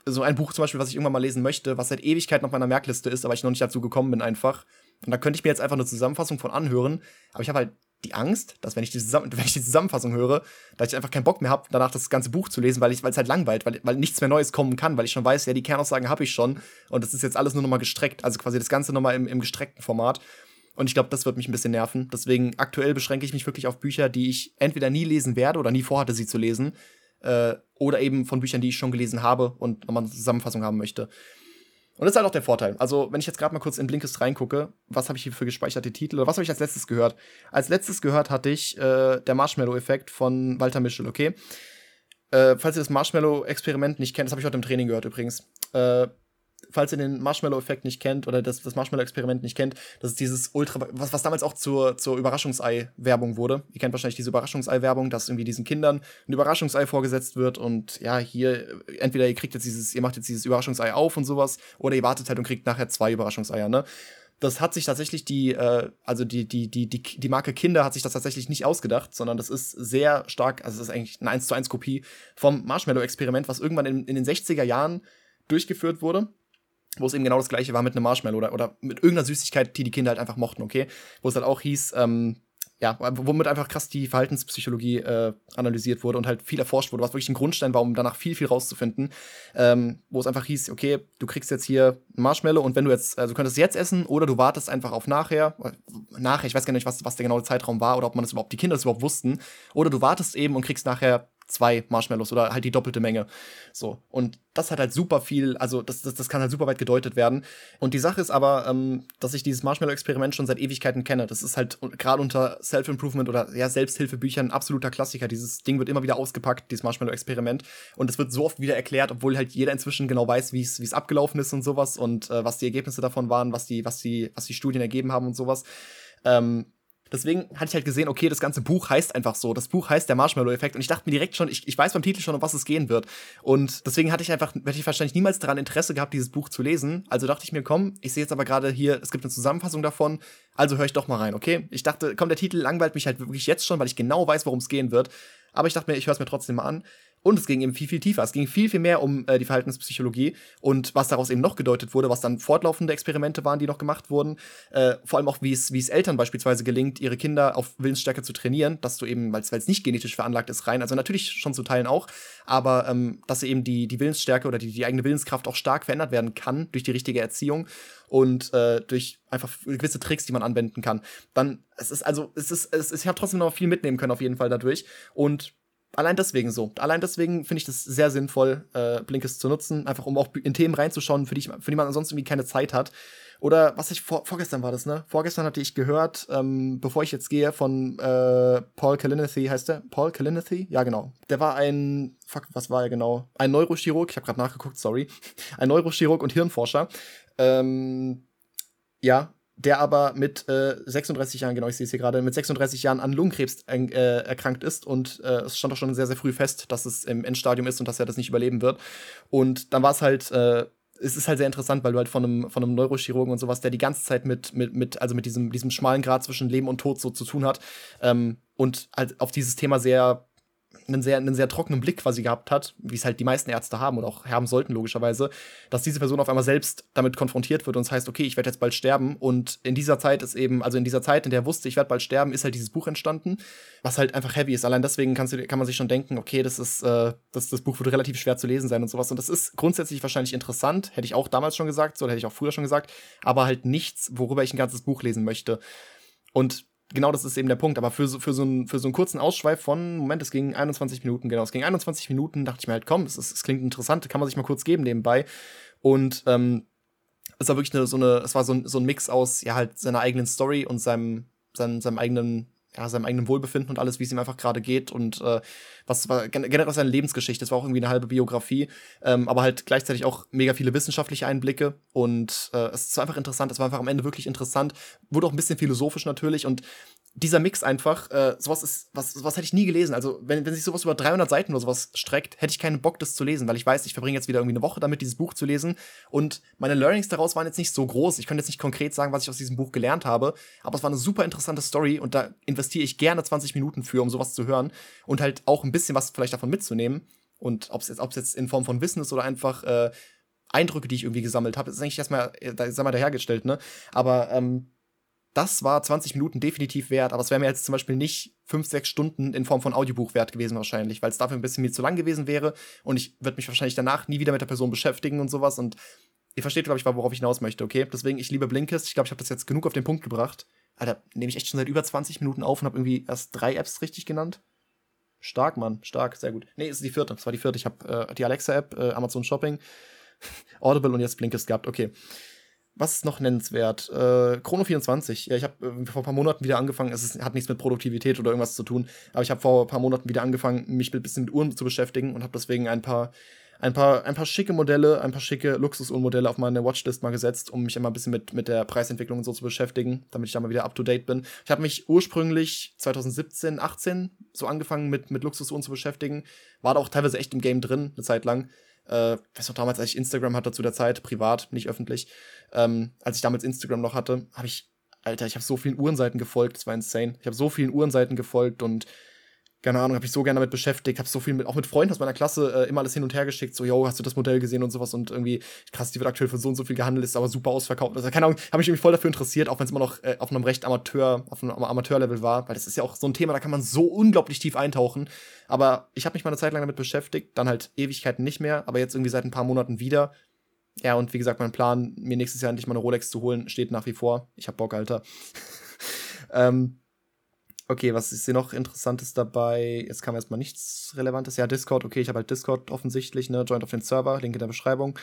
So ein Buch zum Beispiel, was ich irgendwann mal lesen möchte, was seit Ewigkeit auf meiner Merkliste ist, aber ich noch nicht dazu gekommen bin einfach. Und da könnte ich mir jetzt einfach eine Zusammenfassung von anhören, aber ich habe halt die Angst, dass wenn ich die, Zusamm wenn ich die Zusammenfassung höre, dass ich einfach keinen Bock mehr habe, danach das ganze Buch zu lesen, weil es halt langweilt, weil, weil nichts mehr Neues kommen kann, weil ich schon weiß, ja, die Kernaussagen habe ich schon und das ist jetzt alles nur nochmal gestreckt, also quasi das Ganze nochmal im, im gestreckten Format. Und ich glaube, das wird mich ein bisschen nerven. Deswegen aktuell beschränke ich mich wirklich auf Bücher, die ich entweder nie lesen werde oder nie vorhatte, sie zu lesen. Äh, oder eben von Büchern, die ich schon gelesen habe und nochmal eine Zusammenfassung haben möchte. Und das ist halt auch der Vorteil. Also, wenn ich jetzt gerade mal kurz in Blinkist reingucke, was habe ich hier für gespeicherte Titel oder was habe ich als letztes gehört? Als letztes gehört hatte ich äh, der Marshmallow-Effekt von Walter Mischel, okay? Äh, falls ihr das Marshmallow-Experiment nicht kennt, das habe ich heute im Training gehört übrigens. Äh, falls ihr den Marshmallow-Effekt nicht kennt oder das, das Marshmallow-Experiment nicht kennt, das ist dieses Ultra, was, was damals auch zur, zur Überraschungsei-Werbung wurde. Ihr kennt wahrscheinlich diese Überraschungsei-Werbung, dass irgendwie diesen Kindern ein Überraschungsei vorgesetzt wird und ja, hier, entweder ihr kriegt jetzt dieses, ihr macht jetzt dieses Überraschungsei auf und sowas, oder ihr wartet halt und kriegt nachher zwei Überraschungseier, ne? das hat sich tatsächlich die, äh, also die, die, die, die, die Marke Kinder hat sich das tatsächlich nicht ausgedacht, sondern das ist sehr stark, also das ist eigentlich eine 1 zu 1 Kopie vom Marshmallow-Experiment, was irgendwann in, in den 60er Jahren durchgeführt wurde wo es eben genau das gleiche war mit einem Marshmallow oder, oder mit irgendeiner Süßigkeit, die die Kinder halt einfach mochten, okay? Wo es halt auch hieß, ähm, ja, womit einfach krass die Verhaltenspsychologie äh, analysiert wurde und halt viel erforscht wurde, was wirklich ein Grundstein war, um danach viel, viel rauszufinden. Ähm, wo es einfach hieß, okay, du kriegst jetzt hier Marshmallow und wenn du jetzt, also du könntest jetzt essen oder du wartest einfach auf nachher, nachher, ich weiß gar nicht, was, was der genaue Zeitraum war oder ob man das überhaupt, die Kinder das überhaupt wussten, oder du wartest eben und kriegst nachher zwei Marshmallows oder halt die doppelte Menge. So. Und das hat halt super viel, also das, das, das kann halt super weit gedeutet werden. Und die Sache ist aber, ähm, dass ich dieses Marshmallow-Experiment schon seit Ewigkeiten kenne. Das ist halt gerade unter Self-Improvement oder ja, Selbsthilfebüchern ein absoluter Klassiker. Dieses Ding wird immer wieder ausgepackt, dieses Marshmallow-Experiment. Und es wird so oft wieder erklärt, obwohl halt jeder inzwischen genau weiß, wie es abgelaufen ist und sowas und äh, was die Ergebnisse davon waren, was die, was die, was die Studien ergeben haben und sowas. Ähm, Deswegen hatte ich halt gesehen, okay, das ganze Buch heißt einfach so. Das Buch heißt der Marshmallow-Effekt. Und ich dachte mir direkt schon, ich, ich weiß beim Titel schon, um was es gehen wird. Und deswegen hatte ich einfach, hätte ich wahrscheinlich niemals daran Interesse gehabt, dieses Buch zu lesen. Also dachte ich mir, komm, ich sehe jetzt aber gerade hier, es gibt eine Zusammenfassung davon. Also höre ich doch mal rein, okay? Ich dachte, komm, der Titel langweilt mich halt wirklich jetzt schon, weil ich genau weiß, worum es gehen wird. Aber ich dachte mir, ich höre es mir trotzdem mal an. Und es ging eben viel, viel tiefer. Es ging viel, viel mehr um äh, die Verhaltenspsychologie und was daraus eben noch gedeutet wurde, was dann fortlaufende Experimente waren, die noch gemacht wurden. Äh, vor allem auch, wie es, wie es Eltern beispielsweise gelingt, ihre Kinder auf Willensstärke zu trainieren, dass du eben, weil es nicht genetisch veranlagt ist, rein, also natürlich schon zu Teilen auch, aber ähm, dass eben die, die Willensstärke oder die, die eigene Willenskraft auch stark verändert werden kann durch die richtige Erziehung und äh, durch einfach gewisse Tricks, die man anwenden kann. Dann, es ist also, es ist, es ist ich habe trotzdem noch viel mitnehmen können auf jeden Fall dadurch und allein deswegen so. Allein deswegen finde ich das sehr sinnvoll, äh, Blinkist zu nutzen, einfach um auch in Themen reinzuschauen, für die, ich, für die man ansonsten irgendwie keine Zeit hat. Oder was ich vor, vorgestern war das, ne? Vorgestern hatte ich gehört, ähm, bevor ich jetzt gehe, von äh, Paul Kalinathy, heißt der? Paul Kalinathy? Ja, genau. Der war ein, fuck, was war er genau? Ein Neurochirurg, ich habe gerade nachgeguckt, sorry. Ein Neurochirurg und Hirnforscher. Ähm, ja, der aber mit äh, 36 Jahren, genau, ich sehe es hier gerade, mit 36 Jahren an Lungenkrebs äh, erkrankt ist und äh, es stand auch schon sehr, sehr früh fest, dass es im Endstadium ist und dass er das nicht überleben wird. Und dann war es halt, äh, es ist halt sehr interessant, weil du halt von einem, von einem Neurochirurgen und sowas, der die ganze Zeit mit, mit, mit also mit diesem, diesem schmalen Grad zwischen Leben und Tod so zu tun hat ähm, und halt auf dieses Thema sehr einen sehr, einen sehr trockenen Blick quasi gehabt hat, wie es halt die meisten Ärzte haben und auch haben sollten, logischerweise, dass diese Person auf einmal selbst damit konfrontiert wird und es heißt, okay, ich werde jetzt bald sterben. Und in dieser Zeit ist eben, also in dieser Zeit, in der er wusste, ich werde bald sterben, ist halt dieses Buch entstanden, was halt einfach heavy ist. Allein deswegen du, kann man sich schon denken, okay, das ist, äh, das, das Buch wird relativ schwer zu lesen sein und sowas. Und das ist grundsätzlich wahrscheinlich interessant, hätte ich auch damals schon gesagt, so hätte ich auch früher schon gesagt, aber halt nichts, worüber ich ein ganzes Buch lesen möchte. Und genau das ist eben der Punkt. Aber für so, für so, einen, für so einen kurzen Ausschweif von, Moment, es ging 21 Minuten, genau, es ging 21 Minuten, dachte ich mir halt, komm, es, es klingt interessant, kann man sich mal kurz geben nebenbei. Und ähm, es war wirklich eine, so eine, es war so ein, so ein Mix aus, ja, halt seiner eigenen Story und seinem, seinem, seinem eigenen ja, seinem eigenen Wohlbefinden und alles, wie es ihm einfach gerade geht und äh, was war generell seine Lebensgeschichte. Es war auch irgendwie eine halbe Biografie, ähm, aber halt gleichzeitig auch mega viele wissenschaftliche Einblicke und äh, es ist einfach interessant. Es war einfach am Ende wirklich interessant, wurde auch ein bisschen philosophisch natürlich und dieser Mix einfach, äh, sowas ist, was, sowas hätte ich nie gelesen. Also, wenn, wenn sich sowas über 300 Seiten oder sowas streckt, hätte ich keinen Bock, das zu lesen, weil ich weiß, ich verbringe jetzt wieder irgendwie eine Woche damit, dieses Buch zu lesen. Und meine Learnings daraus waren jetzt nicht so groß. Ich könnte jetzt nicht konkret sagen, was ich aus diesem Buch gelernt habe, aber es war eine super interessante Story und da investiere ich gerne 20 Minuten für, um sowas zu hören und halt auch ein bisschen was vielleicht davon mitzunehmen. Und ob es jetzt, jetzt in Form von Wissen ist oder einfach äh, Eindrücke, die ich irgendwie gesammelt habe, ist eigentlich erstmal, äh, sag mal, dahergestellt, ne? Aber ähm, das war 20 Minuten definitiv wert, aber es wäre mir jetzt zum Beispiel nicht 5, 6 Stunden in Form von Audiobuch wert gewesen wahrscheinlich, weil es dafür ein bisschen mir zu lang gewesen wäre und ich würde mich wahrscheinlich danach nie wieder mit der Person beschäftigen und sowas und ihr versteht, glaube ich, worauf ich hinaus möchte, okay? Deswegen, ich liebe Blinkist. Ich glaube, ich habe das jetzt genug auf den Punkt gebracht. Alter, nehme ich echt schon seit über 20 Minuten auf und habe irgendwie erst drei Apps richtig genannt. Stark, Mann, stark, sehr gut. Nee, ist die vierte, das war die vierte. Ich habe äh, die Alexa-App, äh, Amazon Shopping, Audible und jetzt Blinkist gehabt, okay was ist noch nennenswert? Äh, Chrono 24. Ja, ich habe äh, vor ein paar Monaten wieder angefangen. Es ist, hat nichts mit Produktivität oder irgendwas zu tun, aber ich habe vor ein paar Monaten wieder angefangen, mich ein bisschen mit Uhren zu beschäftigen und habe deswegen ein paar, ein paar, ein paar schicke Modelle, ein paar schicke Luxusuhrmodelle auf meine Watchlist mal gesetzt, um mich immer ein bisschen mit, mit der Preisentwicklung und so zu beschäftigen, damit ich da mal wieder up to date bin. Ich habe mich ursprünglich 2017, 18 so angefangen mit, mit Luxusuhren zu beschäftigen. War da auch teilweise echt im Game drin, eine Zeit lang. Äh, weiß noch damals, als ich Instagram hatte zu der Zeit, privat, nicht öffentlich, ähm, als ich damals Instagram noch hatte, habe ich, Alter, ich habe so vielen Uhrenseiten gefolgt, das war insane. Ich habe so vielen Uhrenseiten gefolgt und keine Ahnung, habe ich so gerne damit beschäftigt, habe so viel mit, auch mit Freunden aus meiner Klasse äh, immer alles hin und her geschickt, so, yo, hast du das Modell gesehen und sowas und irgendwie, krass, die wird aktuell für so und so viel gehandelt, ist aber super ausverkauft. Also, keine Ahnung, habe ich mich voll dafür interessiert, auch wenn es immer noch äh, auf einem recht Amateur, auf einem Amateurlevel war, weil das ist ja auch so ein Thema, da kann man so unglaublich tief eintauchen. Aber ich habe mich mal eine Zeit lang damit beschäftigt, dann halt Ewigkeiten nicht mehr, aber jetzt irgendwie seit ein paar Monaten wieder. Ja, und wie gesagt, mein Plan, mir nächstes Jahr endlich mal eine Rolex zu holen, steht nach wie vor. Ich hab Bock, Alter. ähm, Okay, was ist hier noch Interessantes dabei? Jetzt kam erstmal nichts Relevantes. Ja, Discord, okay, ich habe halt Discord offensichtlich, ne? Joint auf den Server, Link in der Beschreibung.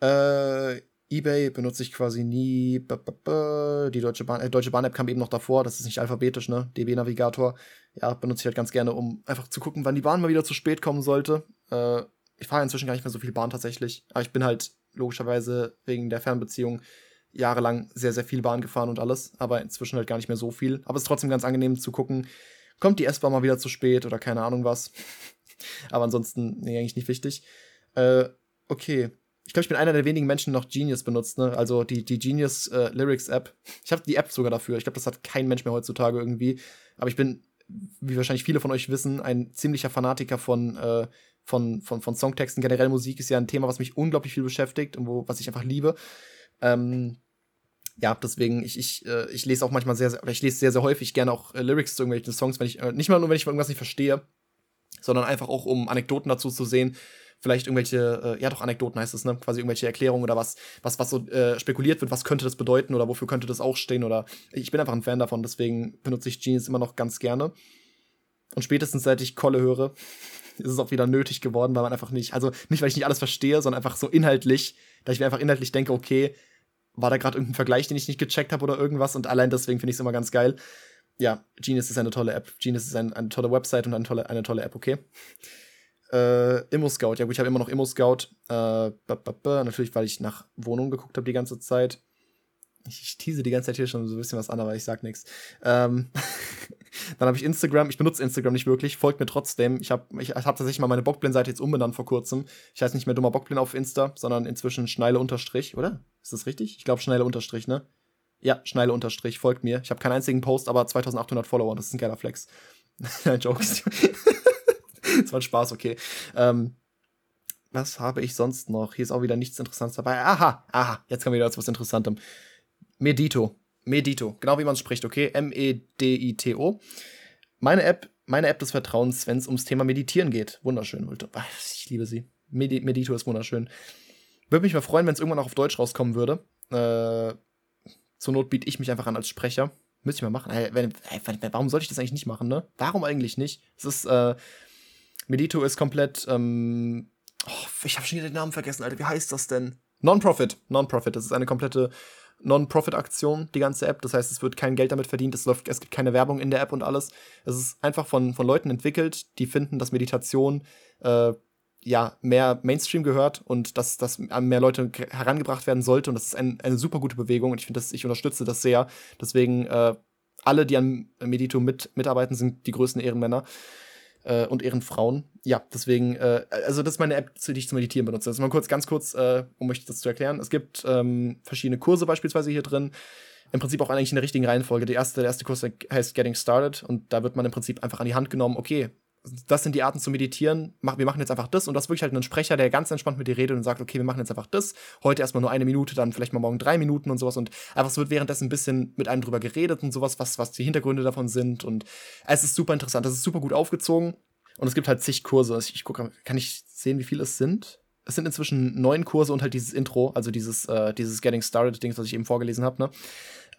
Äh, eBay benutze ich quasi nie. Die Deutsche Bahn, äh, Deutsche Bahn-App kam eben noch davor, das ist nicht alphabetisch, ne? DB-Navigator. Ja, benutze ich halt ganz gerne, um einfach zu gucken, wann die Bahn mal wieder zu spät kommen sollte. Äh, ich fahre inzwischen gar nicht mehr so viel Bahn tatsächlich. Aber ich bin halt logischerweise wegen der Fernbeziehung jahrelang sehr, sehr viel Bahn gefahren und alles, aber inzwischen halt gar nicht mehr so viel. Aber es ist trotzdem ganz angenehm zu gucken, kommt die S-Bahn mal wieder zu spät oder keine Ahnung was. aber ansonsten, nee, eigentlich nicht wichtig. Äh, okay. Ich glaube, ich bin einer der wenigen Menschen, die noch Genius benutzt, ne? Also die, die Genius äh, Lyrics App. Ich habe die App sogar dafür. Ich glaube, das hat kein Mensch mehr heutzutage irgendwie. Aber ich bin, wie wahrscheinlich viele von euch wissen, ein ziemlicher Fanatiker von, äh, von, von, von Songtexten. Generell Musik ist ja ein Thema, was mich unglaublich viel beschäftigt und wo, was ich einfach liebe. Ähm, ja, deswegen, ich, ich, äh, ich lese auch manchmal sehr, sehr, ich lese sehr, sehr häufig gerne auch äh, Lyrics zu irgendwelchen Songs, wenn ich, äh, nicht mal nur, wenn ich irgendwas nicht verstehe, sondern einfach auch, um Anekdoten dazu zu sehen. Vielleicht irgendwelche, äh, ja doch, Anekdoten heißt es, ne? Quasi irgendwelche Erklärungen oder was, was, was so äh, spekuliert wird, was könnte das bedeuten oder wofür könnte das auch stehen oder ich bin einfach ein Fan davon, deswegen benutze ich Genius immer noch ganz gerne. Und spätestens seit ich Kolle höre, ist es auch wieder nötig geworden, weil man einfach nicht, also nicht, weil ich nicht alles verstehe, sondern einfach so inhaltlich, da ich mir einfach inhaltlich denke, okay, war da gerade irgendein Vergleich, den ich nicht gecheckt habe oder irgendwas und allein deswegen finde ich es immer ganz geil. Ja, Genius ist eine tolle App. Genius ist ein, eine tolle Website und eine tolle, eine tolle App, okay. Äh, Immo Scout, ja gut, ich habe immer noch Immo Scout. Äh, natürlich, weil ich nach Wohnungen geguckt habe die ganze Zeit. Ich, tease die ganze Zeit hier schon so ein bisschen was an, aber ich sag nichts. Ähm Dann habe ich Instagram. Ich benutze Instagram nicht wirklich, folgt mir trotzdem. Ich habe ich hab tatsächlich mal meine Bockblin-Seite jetzt umbenannt vor kurzem. Ich heiße nicht mehr dummer Bockblin auf Insta, sondern inzwischen Schneile Unterstrich, oder? Ist das richtig? Ich glaube Schneile Unterstrich, ne? Ja, Schneile Unterstrich, folgt mir. Ich habe keinen einzigen Post, aber 2800 Follower. Das ist ein geiler Flex. Nein, Jokes. das war ein Spaß, okay. Ähm, was habe ich sonst noch? Hier ist auch wieder nichts Interessantes dabei. Aha, aha, jetzt kommen wir wieder zu was Interessantem. Medito. Medito, genau wie man es spricht, okay? M-E-D-I-T-O. Meine App, meine App des Vertrauens, wenn es ums Thema Meditieren geht. Wunderschön, Ich liebe sie. Medi Medito ist wunderschön. Würde mich mal freuen, wenn es irgendwann auch auf Deutsch rauskommen würde. Äh, zur Not biete ich mich einfach an als Sprecher. Müsste ich mal machen. Hey, wenn, hey, warum sollte ich das eigentlich nicht machen, ne? Warum eigentlich nicht? Es ist, äh, Medito ist komplett, ähm, oh, ich habe schon wieder den Namen vergessen, Alter. Wie heißt das denn? Non-Profit. Non-Profit. Das ist eine komplette Non-Profit-Aktion, die ganze App. Das heißt, es wird kein Geld damit verdient, es, läuft, es gibt keine Werbung in der App und alles. Es ist einfach von, von Leuten entwickelt, die finden, dass Meditation äh, ja mehr Mainstream gehört und dass, dass mehr Leute herangebracht werden sollte. Und das ist ein, eine super gute Bewegung und ich finde, ich unterstütze das sehr. Deswegen, äh, alle, die an Medito mit, mitarbeiten, sind die größten Ehrenmänner äh, und Ehrenfrauen. Ja, deswegen, äh, also das ist meine App, die ich zum Meditieren benutze. Also mal kurz, ganz kurz, äh, um euch das zu erklären. Es gibt ähm, verschiedene Kurse beispielsweise hier drin. Im Prinzip auch eigentlich in der richtigen Reihenfolge. Der erste, der erste Kurs heißt Getting Started und da wird man im Prinzip einfach an die Hand genommen, okay, das sind die Arten zu meditieren. wir machen jetzt einfach das und das ist wirklich halt ein Sprecher, der ganz entspannt mit dir redet und sagt, okay, wir machen jetzt einfach das. Heute erstmal nur eine Minute, dann vielleicht mal morgen drei Minuten und sowas und einfach es wird währenddessen ein bisschen mit einem drüber geredet und sowas, was, was die Hintergründe davon sind und es ist super interessant. Das ist super gut aufgezogen und es gibt halt zig Kurse. Ich, ich gucke, kann ich sehen, wie viele es sind? Es sind inzwischen neun Kurse und halt dieses Intro, also dieses, äh, dieses Getting Started-Ding, was ich eben vorgelesen habe, ne?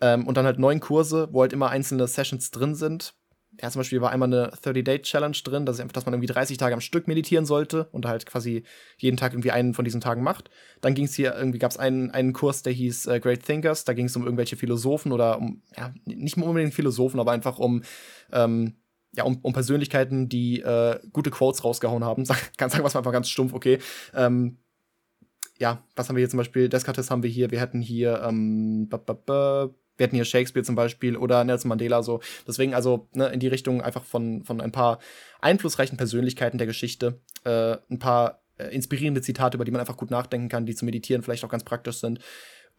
Ähm, und dann halt neun Kurse, wo halt immer einzelne Sessions drin sind. Ja, zum Beispiel war einmal eine 30-Day-Challenge drin, dass, dass man irgendwie 30 Tage am Stück meditieren sollte und halt quasi jeden Tag irgendwie einen von diesen Tagen macht. Dann ging es hier, irgendwie gab es einen, einen Kurs, der hieß äh, Great Thinkers, da ging es um irgendwelche Philosophen oder um, ja, nicht unbedingt Philosophen, aber einfach um ähm, ja, um, um Persönlichkeiten, die äh, gute Quotes rausgehauen haben. Sag, kann sagen, was einfach ganz stumpf, okay. Ähm, ja, was haben wir hier zum Beispiel? Descartes haben wir hier, wir hätten hier, ähm, wir hätten hier Shakespeare zum Beispiel oder Nelson Mandela so. Deswegen also ne, in die Richtung einfach von, von ein paar einflussreichen Persönlichkeiten der Geschichte, äh, ein paar äh, inspirierende Zitate, über die man einfach gut nachdenken kann, die zu meditieren vielleicht auch ganz praktisch sind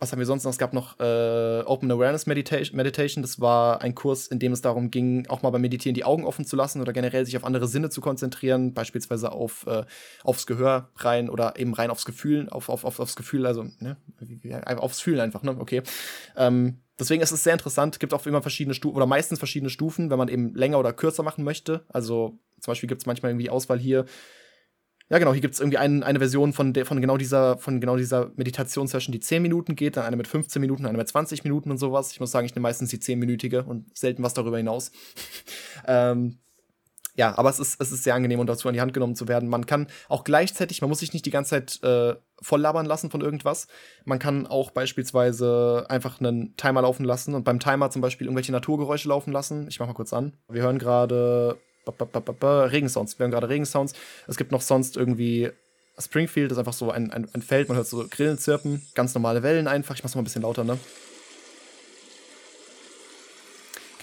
was haben wir sonst noch? Es gab noch äh, Open Awareness Meditation, Meditation. Das war ein Kurs, in dem es darum ging, auch mal beim Meditieren die Augen offen zu lassen oder generell sich auf andere Sinne zu konzentrieren, beispielsweise auf, äh, aufs Gehör rein oder eben rein aufs Gefühl, auf, auf, auf, aufs Gefühl, also ne, aufs Fühlen einfach, ne? Okay. Ähm, deswegen ist es sehr interessant. Gibt auch immer verschiedene Stufen oder meistens verschiedene Stufen, wenn man eben länger oder kürzer machen möchte. Also zum Beispiel gibt es manchmal irgendwie Auswahl hier ja, genau, hier gibt es irgendwie ein, eine Version von, der, von genau dieser, von genau dieser Meditationssession, die 10 Minuten geht, dann eine mit 15 Minuten, eine mit 20 Minuten und sowas. Ich muss sagen, ich nehme meistens die 10-minütige und selten was darüber hinaus. ähm, ja, aber es ist, es ist sehr angenehm, um dazu an die Hand genommen zu werden. Man kann auch gleichzeitig, man muss sich nicht die ganze Zeit äh, voll labern lassen von irgendwas. Man kann auch beispielsweise einfach einen Timer laufen lassen und beim Timer zum Beispiel irgendwelche Naturgeräusche laufen lassen. Ich mach mal kurz an. Wir hören gerade Regensounds. Wir hören gerade Regensounds. Es gibt noch sonst irgendwie Springfield, das ist einfach so ein, ein, ein Feld, man hört so Grillen zirpen, ganz normale Wellen einfach. Ich mach's mal ein bisschen lauter, ne?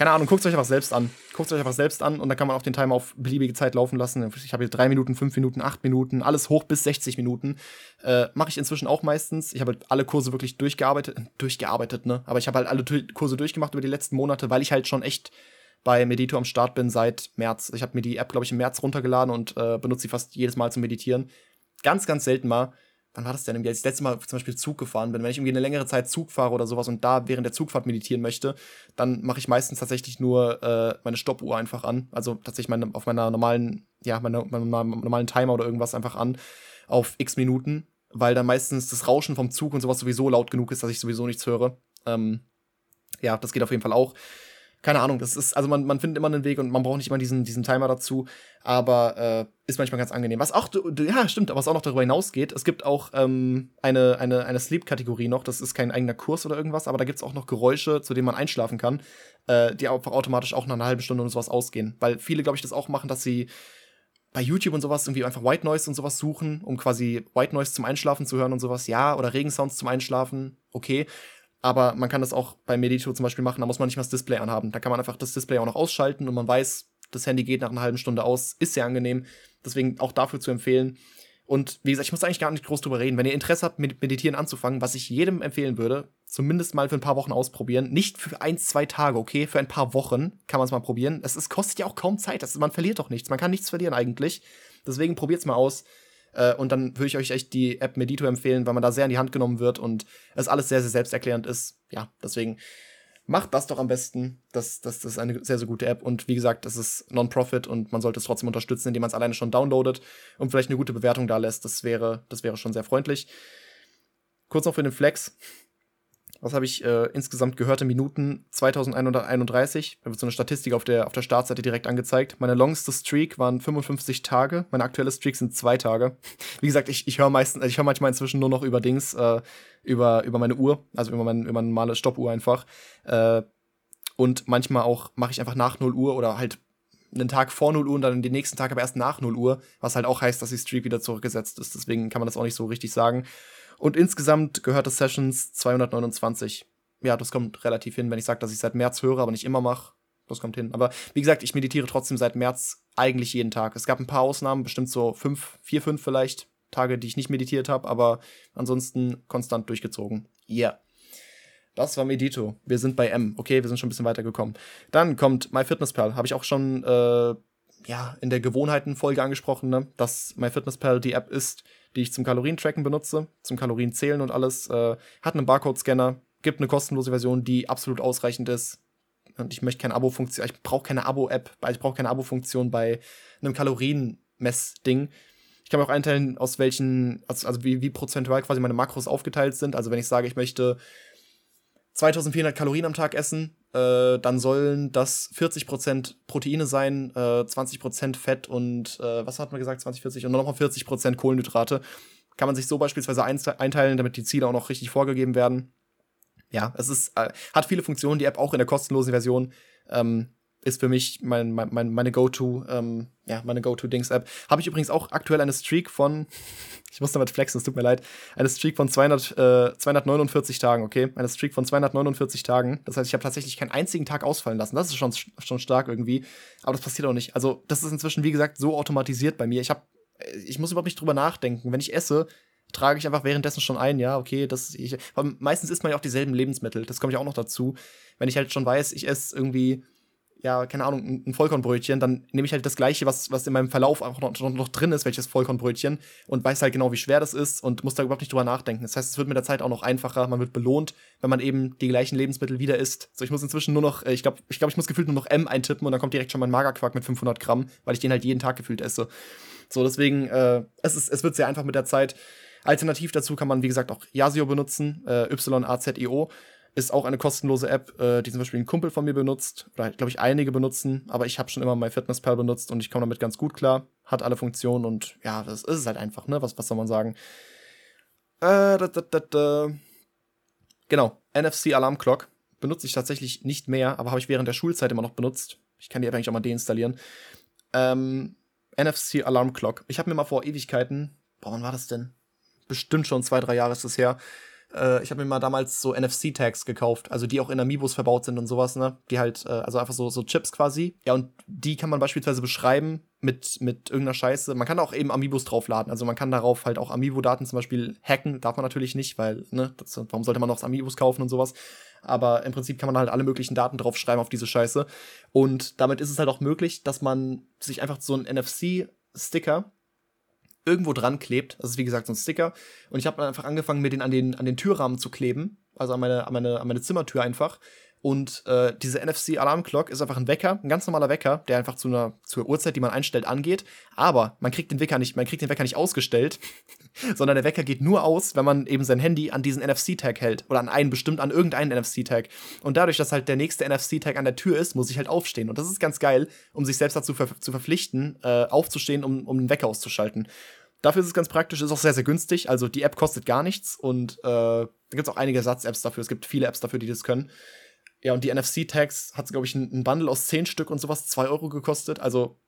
keine Ahnung, guckt euch einfach selbst an. Guckt euch einfach selbst an und dann kann man auch den Timer auf beliebige Zeit laufen lassen. Ich habe hier drei Minuten, fünf Minuten, acht Minuten, alles hoch bis 60 Minuten. Äh, Mache ich inzwischen auch meistens. Ich habe halt alle Kurse wirklich durchgearbeitet, durchgearbeitet, ne? Aber ich habe halt alle Kurse durchgemacht über die letzten Monate, weil ich halt schon echt bei Medito am Start bin seit März. Ich habe mir die App, glaube ich, im März runtergeladen und äh, benutze sie fast jedes Mal zum Meditieren. Ganz, ganz selten mal wann war das denn? Als ich das letzte Mal zum Beispiel Zug gefahren bin, wenn ich irgendwie eine längere Zeit Zug fahre oder sowas und da während der Zugfahrt meditieren möchte, dann mache ich meistens tatsächlich nur äh, meine Stoppuhr einfach an. Also tatsächlich meine, auf meiner normalen, ja, meiner, meinem normalen Timer oder irgendwas einfach an auf x Minuten, weil dann meistens das Rauschen vom Zug und sowas sowieso laut genug ist, dass ich sowieso nichts höre. Ähm, ja, das geht auf jeden Fall auch keine Ahnung, das ist, also man, man findet immer einen Weg und man braucht nicht immer diesen, diesen Timer dazu, aber äh, ist manchmal ganz angenehm. Was auch, ja, stimmt, aber was auch noch darüber hinausgeht, es gibt auch ähm, eine, eine, eine Sleep-Kategorie noch, das ist kein eigener Kurs oder irgendwas, aber da gibt es auch noch Geräusche, zu denen man einschlafen kann, äh, die einfach automatisch auch nach einer halben Stunde und sowas ausgehen. Weil viele, glaube ich, das auch machen, dass sie bei YouTube und sowas irgendwie einfach White Noise und sowas suchen, um quasi White Noise zum Einschlafen zu hören und sowas, ja, oder Regensounds zum Einschlafen, okay. Aber man kann das auch bei Medito zum Beispiel machen, da muss man nicht mal das Display anhaben. Da kann man einfach das Display auch noch ausschalten und man weiß, das Handy geht nach einer halben Stunde aus, ist sehr angenehm. Deswegen auch dafür zu empfehlen. Und wie gesagt, ich muss eigentlich gar nicht groß drüber reden. Wenn ihr Interesse habt, mit Meditieren anzufangen, was ich jedem empfehlen würde, zumindest mal für ein paar Wochen ausprobieren. Nicht für ein, zwei Tage, okay? Für ein paar Wochen kann man es mal probieren. Es, kostet ja auch kaum Zeit. Das, man verliert doch nichts. Man kann nichts verlieren eigentlich. Deswegen probiert es mal aus. Äh, und dann würde ich euch echt die App Medito empfehlen, weil man da sehr in die Hand genommen wird und es alles sehr, sehr selbsterklärend ist. Ja, deswegen macht das doch am besten. Das, das, das ist eine sehr, sehr gute App. Und wie gesagt, das ist Non-Profit und man sollte es trotzdem unterstützen, indem man es alleine schon downloadet und vielleicht eine gute Bewertung da lässt. Das wäre, das wäre schon sehr freundlich. Kurz noch für den Flex was habe ich äh, insgesamt gehörte Minuten 2131. Da wird so eine Statistik auf der, auf der Startseite direkt angezeigt. Meine longste Streak waren 55 Tage. Meine aktuelle Streak sind zwei Tage. Wie gesagt, ich, ich höre meistens, ich höre manchmal inzwischen nur noch über Dings, äh, über, über meine Uhr, also über, mein, über meine normale Stoppuhr einfach. Äh, und manchmal auch mache ich einfach nach 0 Uhr oder halt einen Tag vor 0 Uhr und dann den nächsten Tag aber erst nach 0 Uhr, was halt auch heißt, dass die Streak wieder zurückgesetzt ist. Deswegen kann man das auch nicht so richtig sagen. Und insgesamt gehört das Sessions 229. Ja, das kommt relativ hin, wenn ich sage, dass ich seit März höre, aber nicht immer mache. Das kommt hin. Aber wie gesagt, ich meditiere trotzdem seit März eigentlich jeden Tag. Es gab ein paar Ausnahmen, bestimmt so fünf, vier, fünf vielleicht, Tage, die ich nicht meditiert habe, aber ansonsten konstant durchgezogen. Yeah. Das war Medito. Wir sind bei M. Okay, wir sind schon ein bisschen weitergekommen. Dann kommt MyFitnessPal. Habe ich auch schon äh, ja, in der Gewohnheitenfolge angesprochen, ne? dass MyFitnessPal die App ist, die ich zum Kalorientracken benutze, zum Kalorienzählen und alles. Äh, hat einen Barcode-Scanner, gibt eine kostenlose Version, die absolut ausreichend ist. Und ich möchte keine Abo-Funktion, ich brauche keine Abo-App, ich brauche keine Abo-Funktion bei einem Kalorienmess-Ding. Ich kann mir auch einteilen, aus welchen, also, also wie, wie prozentual quasi meine Makros aufgeteilt sind. Also wenn ich sage, ich möchte 2400 Kalorien am Tag essen, äh, dann sollen das 40% Proteine sein, äh, 20% Fett und äh, was hat man gesagt, 20, 40 und nochmal 40% Kohlenhydrate. Kann man sich so beispielsweise einteilen, damit die Ziele auch noch richtig vorgegeben werden. Ja, es ist, äh, hat viele Funktionen, die App auch in der kostenlosen Version. Ähm, ist für mich mein, mein, meine Go-To, ähm, ja, meine Go-To-Dings-App. Habe ich übrigens auch aktuell eine Streak von, ich muss damit flexen, es tut mir leid, eine Streak von 200, äh, 249 Tagen, okay? Eine Streak von 249 Tagen. Das heißt, ich habe tatsächlich keinen einzigen Tag ausfallen lassen. Das ist schon, schon stark irgendwie. Aber das passiert auch nicht. Also, das ist inzwischen, wie gesagt, so automatisiert bei mir. Ich habe, ich muss überhaupt nicht drüber nachdenken. Wenn ich esse, trage ich einfach währenddessen schon ein, ja, okay, das ich, meistens isst man ja auch dieselben Lebensmittel, das kommt ja auch noch dazu. Wenn ich halt schon weiß, ich esse irgendwie ja, keine Ahnung, ein Vollkornbrötchen, dann nehme ich halt das gleiche, was, was in meinem Verlauf auch noch, noch, drin ist, welches Vollkornbrötchen und weiß halt genau, wie schwer das ist und muss da überhaupt nicht drüber nachdenken. Das heißt, es wird mit der Zeit auch noch einfacher, man wird belohnt, wenn man eben die gleichen Lebensmittel wieder isst. So, ich muss inzwischen nur noch, äh, ich glaube, ich, glaub, ich muss gefühlt nur noch M eintippen und dann kommt direkt schon mein Magerquark mit 500 Gramm, weil ich den halt jeden Tag gefühlt esse. So, deswegen, äh, es, ist, es wird sehr einfach mit der Zeit. Alternativ dazu kann man, wie gesagt, auch Yasio benutzen, äh, Y-A-Z-I-O. Ist auch eine kostenlose App, äh, die zum Beispiel ein Kumpel von mir benutzt, oder glaube ich einige benutzen, aber ich habe schon immer MyFitnessPal benutzt und ich komme damit ganz gut klar. Hat alle Funktionen und ja, das ist es halt einfach, ne? Was, was soll man sagen? Äh, da, da, da, da. Genau, NFC Alarm Clock benutze ich tatsächlich nicht mehr, aber habe ich während der Schulzeit immer noch benutzt. Ich kann die App eigentlich auch mal deinstallieren. Ähm, NFC Alarm Clock. Ich habe mir mal vor Ewigkeiten, boah, wann war das denn? Bestimmt schon zwei, drei Jahre ist es her, äh, ich habe mir mal damals so NFC-Tags gekauft, also die auch in Amiibos verbaut sind und sowas, ne? Die halt, äh, also einfach so, so Chips quasi. Ja, und die kann man beispielsweise beschreiben mit, mit irgendeiner Scheiße. Man kann auch eben Amiibos draufladen. Also man kann darauf halt auch Amiibo-Daten zum Beispiel hacken. Darf man natürlich nicht, weil, ne, das, warum sollte man noch Amiibos kaufen und sowas? Aber im Prinzip kann man halt alle möglichen Daten draufschreiben auf diese Scheiße. Und damit ist es halt auch möglich, dass man sich einfach so einen NFC-Sticker irgendwo dran klebt. Das ist wie gesagt so ein Sticker. Und ich habe einfach angefangen, mir den an den, an den Türrahmen zu kleben. Also an meine, an meine, an meine Zimmertür einfach. Und äh, diese NFC Alarm Clock ist einfach ein Wecker, ein ganz normaler Wecker, der einfach zu einer zur Uhrzeit, die man einstellt, angeht. Aber man kriegt den Wecker nicht, man kriegt den Wecker nicht ausgestellt, sondern der Wecker geht nur aus, wenn man eben sein Handy an diesen NFC-Tag hält oder an einen bestimmt an irgendeinen NFC-Tag. Und dadurch, dass halt der nächste NFC-Tag an der Tür ist, muss ich halt aufstehen. Und das ist ganz geil, um sich selbst dazu ver zu verpflichten, äh, aufzustehen, um, um den Wecker auszuschalten. Dafür ist es ganz praktisch, ist auch sehr, sehr günstig. Also die App kostet gar nichts und äh, da gibt es auch einige Satz-Apps dafür. Es gibt viele Apps dafür, die das können. Ja, und die NFC-Tags hat, glaube ich, ein, Bundle aus 10 Stück und sowas, 2 Euro gekostet. Also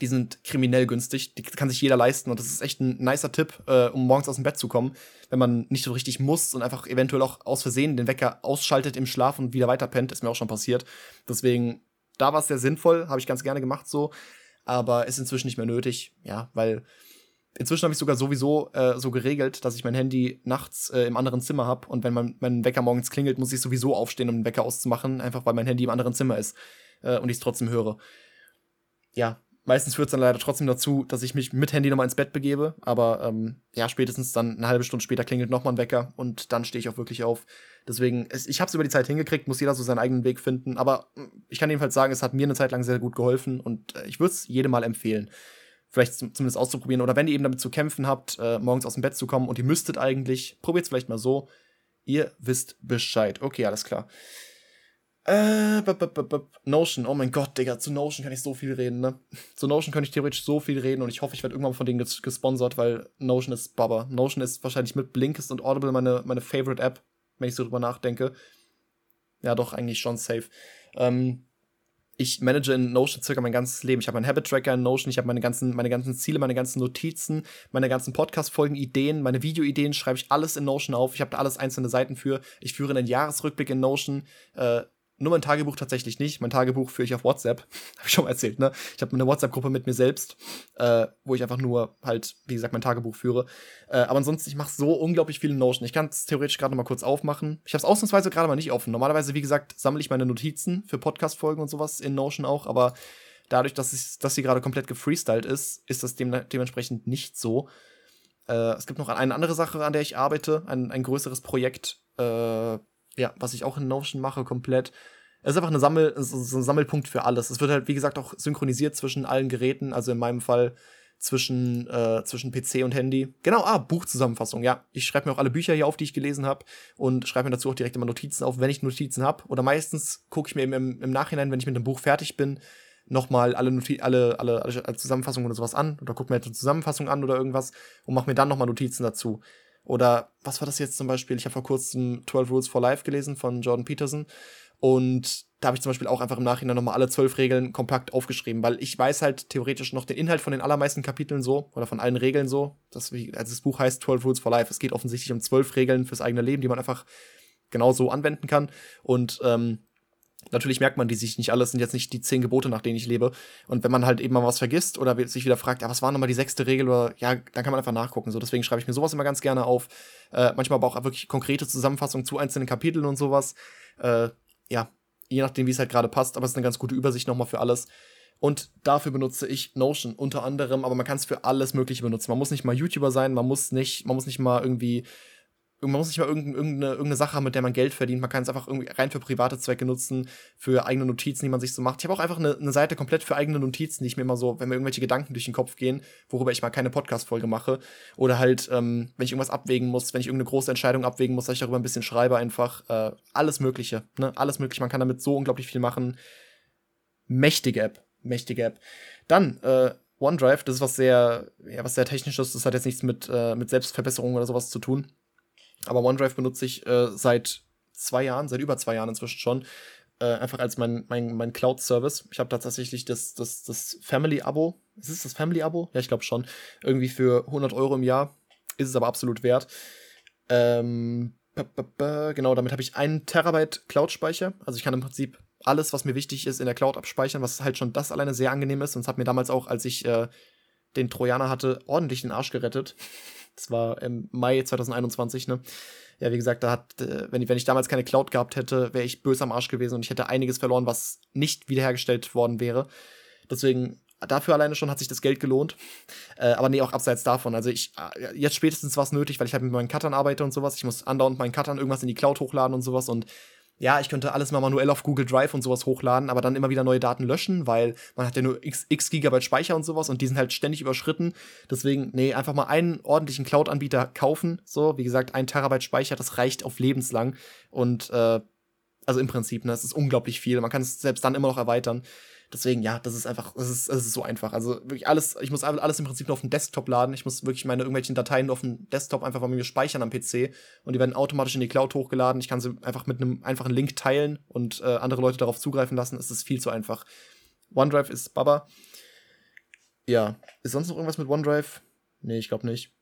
die sind kriminell günstig. Die kann sich jeder leisten. Und das ist echt ein nicer Tipp, äh, um morgens aus dem Bett zu kommen, wenn man nicht so richtig muss und einfach eventuell auch aus Versehen den Wecker ausschaltet im Schlaf und wieder weiter pennt. Ist mir auch schon passiert. Deswegen, da war es sehr sinnvoll. Habe ich ganz gerne gemacht so. Aber ist inzwischen nicht mehr nötig. Ja, weil Inzwischen habe ich sogar sowieso äh, so geregelt, dass ich mein Handy nachts äh, im anderen Zimmer habe und wenn mein, mein Wecker morgens klingelt, muss ich sowieso aufstehen, um den Wecker auszumachen, einfach weil mein Handy im anderen Zimmer ist äh, und ich es trotzdem höre. Ja, meistens führt es dann leider trotzdem dazu, dass ich mich mit Handy nochmal ins Bett begebe, aber ähm, ja, spätestens dann eine halbe Stunde später klingelt nochmal ein Wecker und dann stehe ich auch wirklich auf. Deswegen, es, ich habe es über die Zeit hingekriegt, muss jeder so seinen eigenen Weg finden, aber hm, ich kann jedenfalls sagen, es hat mir eine Zeit lang sehr gut geholfen und äh, ich würde es jedem mal empfehlen vielleicht zumindest auszuprobieren. Oder wenn ihr eben damit zu kämpfen habt, äh, morgens aus dem Bett zu kommen und ihr müsstet eigentlich, probiert es vielleicht mal so. Ihr wisst Bescheid. Okay, alles klar. Äh, b -b -b Notion, oh mein Gott, Digga, zu Notion kann ich so viel reden, ne? Zu Notion kann ich theoretisch so viel reden und ich hoffe, ich werde irgendwann von denen ges gesponsert, weil Notion ist Baba. Notion ist wahrscheinlich mit Blinkist und Audible meine, meine Favorite App, wenn ich so drüber nachdenke. Ja, doch, eigentlich schon safe. Ähm, ich manage in Notion circa mein ganzes Leben. Ich habe meinen Habit-Tracker in Notion, ich habe meine ganzen, meine ganzen Ziele, meine ganzen Notizen, meine ganzen Podcast-Folgen, Ideen, meine Video-Ideen, schreibe ich alles in Notion auf. Ich habe da alles einzelne Seiten für. Ich führe einen Jahresrückblick in Notion. Äh, nur mein Tagebuch tatsächlich nicht. Mein Tagebuch führe ich auf WhatsApp. Habe ich schon mal erzählt, ne? Ich habe eine WhatsApp-Gruppe mit mir selbst, äh, wo ich einfach nur halt, wie gesagt, mein Tagebuch führe. Äh, aber ansonsten, ich mache so unglaublich viele Notion. Ich kann es theoretisch gerade mal kurz aufmachen. Ich habe es ausnahmsweise gerade mal nicht offen. Normalerweise, wie gesagt, sammle ich meine Notizen für Podcast-Folgen und sowas in Notion auch, aber dadurch, dass, ich, dass sie gerade komplett gefreestylt ist, ist das dem, dementsprechend nicht so. Äh, es gibt noch eine andere Sache, an der ich arbeite, ein, ein größeres Projekt, äh, ja, was ich auch in Notion mache, komplett. Es ist einfach eine Sammel, so ein Sammelpunkt für alles. Es wird halt, wie gesagt, auch synchronisiert zwischen allen Geräten, also in meinem Fall zwischen, äh, zwischen PC und Handy. Genau, ah, Buchzusammenfassung, ja. Ich schreibe mir auch alle Bücher hier auf, die ich gelesen habe und schreibe mir dazu auch direkt immer Notizen auf, wenn ich Notizen habe. Oder meistens gucke ich mir eben im, im, Nachhinein, wenn ich mit dem Buch fertig bin, nochmal alle, Noti alle, alle, alle Zusammenfassungen oder sowas an oder gucke mir eine Zusammenfassung an oder irgendwas und mache mir dann nochmal Notizen dazu. Oder was war das jetzt zum Beispiel? Ich habe vor kurzem 12 Rules for Life gelesen von Jordan Peterson. Und da habe ich zum Beispiel auch einfach im Nachhinein nochmal alle zwölf Regeln kompakt aufgeschrieben, weil ich weiß halt theoretisch noch den Inhalt von den allermeisten Kapiteln so oder von allen Regeln so. Das, also das Buch heißt 12 Rules for Life. Es geht offensichtlich um zwölf Regeln fürs eigene Leben, die man einfach genau so anwenden kann. Und ähm, Natürlich merkt man die sich nicht alles, sind jetzt nicht die zehn Gebote, nach denen ich lebe. Und wenn man halt eben mal was vergisst oder sich wieder fragt, ja, was war nochmal die sechste Regel oder ja, dann kann man einfach nachgucken. So, deswegen schreibe ich mir sowas immer ganz gerne auf. Äh, manchmal aber auch wirklich konkrete Zusammenfassungen zu einzelnen Kapiteln und sowas. Äh, ja, je nachdem, wie es halt gerade passt, aber es ist eine ganz gute Übersicht nochmal für alles. Und dafür benutze ich Notion unter anderem, aber man kann es für alles Mögliche benutzen. Man muss nicht mal YouTuber sein, man muss nicht, man muss nicht mal irgendwie man muss nicht mal irgendeine, irgendeine, Sache haben, mit der man Geld verdient. Man kann es einfach irgendwie rein für private Zwecke nutzen, für eigene Notizen, die man sich so macht. Ich habe auch einfach eine, eine, Seite komplett für eigene Notizen, die ich mir immer so, wenn mir irgendwelche Gedanken durch den Kopf gehen, worüber ich mal keine Podcast-Folge mache. Oder halt, ähm, wenn ich irgendwas abwägen muss, wenn ich irgendeine große Entscheidung abwägen muss, dass ich darüber ein bisschen schreibe, einfach äh, alles Mögliche. Ne? Alles Mögliche. Man kann damit so unglaublich viel machen. Mächtige App. Mächtige App. Dann, äh, OneDrive, das ist was sehr, ja, was sehr technisches, das hat jetzt nichts mit, äh, mit Selbstverbesserung oder sowas zu tun. Aber OneDrive benutze ich äh, seit zwei Jahren, seit über zwei Jahren inzwischen schon, äh, einfach als mein, mein, mein Cloud-Service. Ich habe tatsächlich das, das, das Family-Abo. Ist es das Family-Abo? Ja, ich glaube schon. Irgendwie für 100 Euro im Jahr. Ist es aber absolut wert. Ähm, genau, damit habe ich einen Terabyte Cloud-Speicher. Also ich kann im Prinzip alles, was mir wichtig ist, in der Cloud abspeichern, was halt schon das alleine sehr angenehm ist. Und es hat mir damals auch, als ich äh, den Trojaner hatte, ordentlich den Arsch gerettet. Das war im Mai 2021, ne? Ja, wie gesagt, da hat, äh, wenn, ich, wenn ich damals keine Cloud gehabt hätte, wäre ich böse am Arsch gewesen und ich hätte einiges verloren, was nicht wiederhergestellt worden wäre. Deswegen, dafür alleine schon hat sich das Geld gelohnt. Äh, aber nee, auch abseits davon. Also ich, äh, jetzt spätestens war es nötig, weil ich halt mit meinen Cuttern arbeite und sowas. Ich muss andauernd meinen Cuttern irgendwas in die Cloud hochladen und sowas und ja, ich könnte alles mal manuell auf Google Drive und sowas hochladen, aber dann immer wieder neue Daten löschen, weil man hat ja nur x, x Gigabyte Speicher und sowas und die sind halt ständig überschritten. Deswegen, nee, einfach mal einen ordentlichen Cloud-Anbieter kaufen. So, wie gesagt, ein Terabyte Speicher, das reicht auf lebenslang. Und äh, also im Prinzip, ne, es ist unglaublich viel. Man kann es selbst dann immer noch erweitern. Deswegen, ja, das ist einfach, das ist, das ist so einfach. Also wirklich alles, ich muss alles im Prinzip nur auf dem Desktop laden. Ich muss wirklich meine irgendwelchen Dateien auf dem Desktop einfach bei mir speichern am PC und die werden automatisch in die Cloud hochgeladen. Ich kann sie einfach mit einem einfachen Link teilen und äh, andere Leute darauf zugreifen lassen. Es ist viel zu einfach. OneDrive ist Baba. Ja, ist sonst noch irgendwas mit OneDrive? Nee, ich glaube nicht.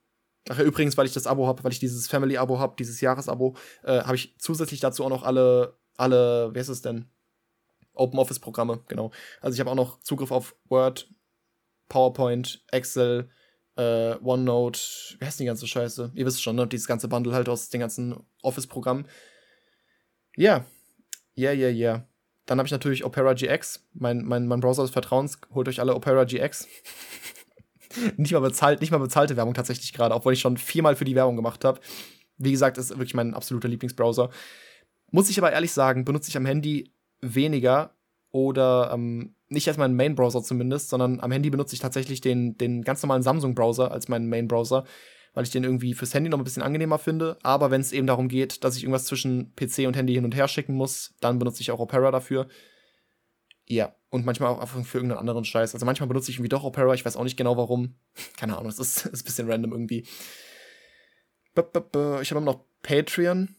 Ach ja, übrigens, weil ich das Abo habe, weil ich dieses Family-Abo habe, dieses Jahresabo, äh, habe ich zusätzlich dazu auch noch alle, alle, wer ist es denn? Open Office Programme, genau. Also ich habe auch noch Zugriff auf Word, PowerPoint, Excel, äh, OneNote, wie heißt die ganze Scheiße? Ihr wisst schon, ne? Dieses ganze Bundle halt aus den ganzen Office-Programmen. Ja, yeah. ja, ja, ja. Dann habe ich natürlich Opera GX, mein, mein, mein Browser des Vertrauens. Holt euch alle Opera GX. nicht mal bezahlt, nicht mal bezahlte Werbung tatsächlich gerade, obwohl ich schon viermal für die Werbung gemacht habe. Wie gesagt, ist wirklich mein absoluter Lieblingsbrowser. Muss ich aber ehrlich sagen, benutze ich am Handy weniger oder ähm, nicht als meinen Main-Browser zumindest, sondern am Handy benutze ich tatsächlich den, den ganz normalen Samsung-Browser als meinen Main-Browser, weil ich den irgendwie fürs Handy noch ein bisschen angenehmer finde. Aber wenn es eben darum geht, dass ich irgendwas zwischen PC und Handy hin und her schicken muss, dann benutze ich auch Opera dafür. Ja, und manchmal auch einfach für irgendeinen anderen Scheiß. Also manchmal benutze ich irgendwie doch Opera, ich weiß auch nicht genau warum. Keine Ahnung, es ist, ist ein bisschen random irgendwie. Ich habe immer noch Patreon.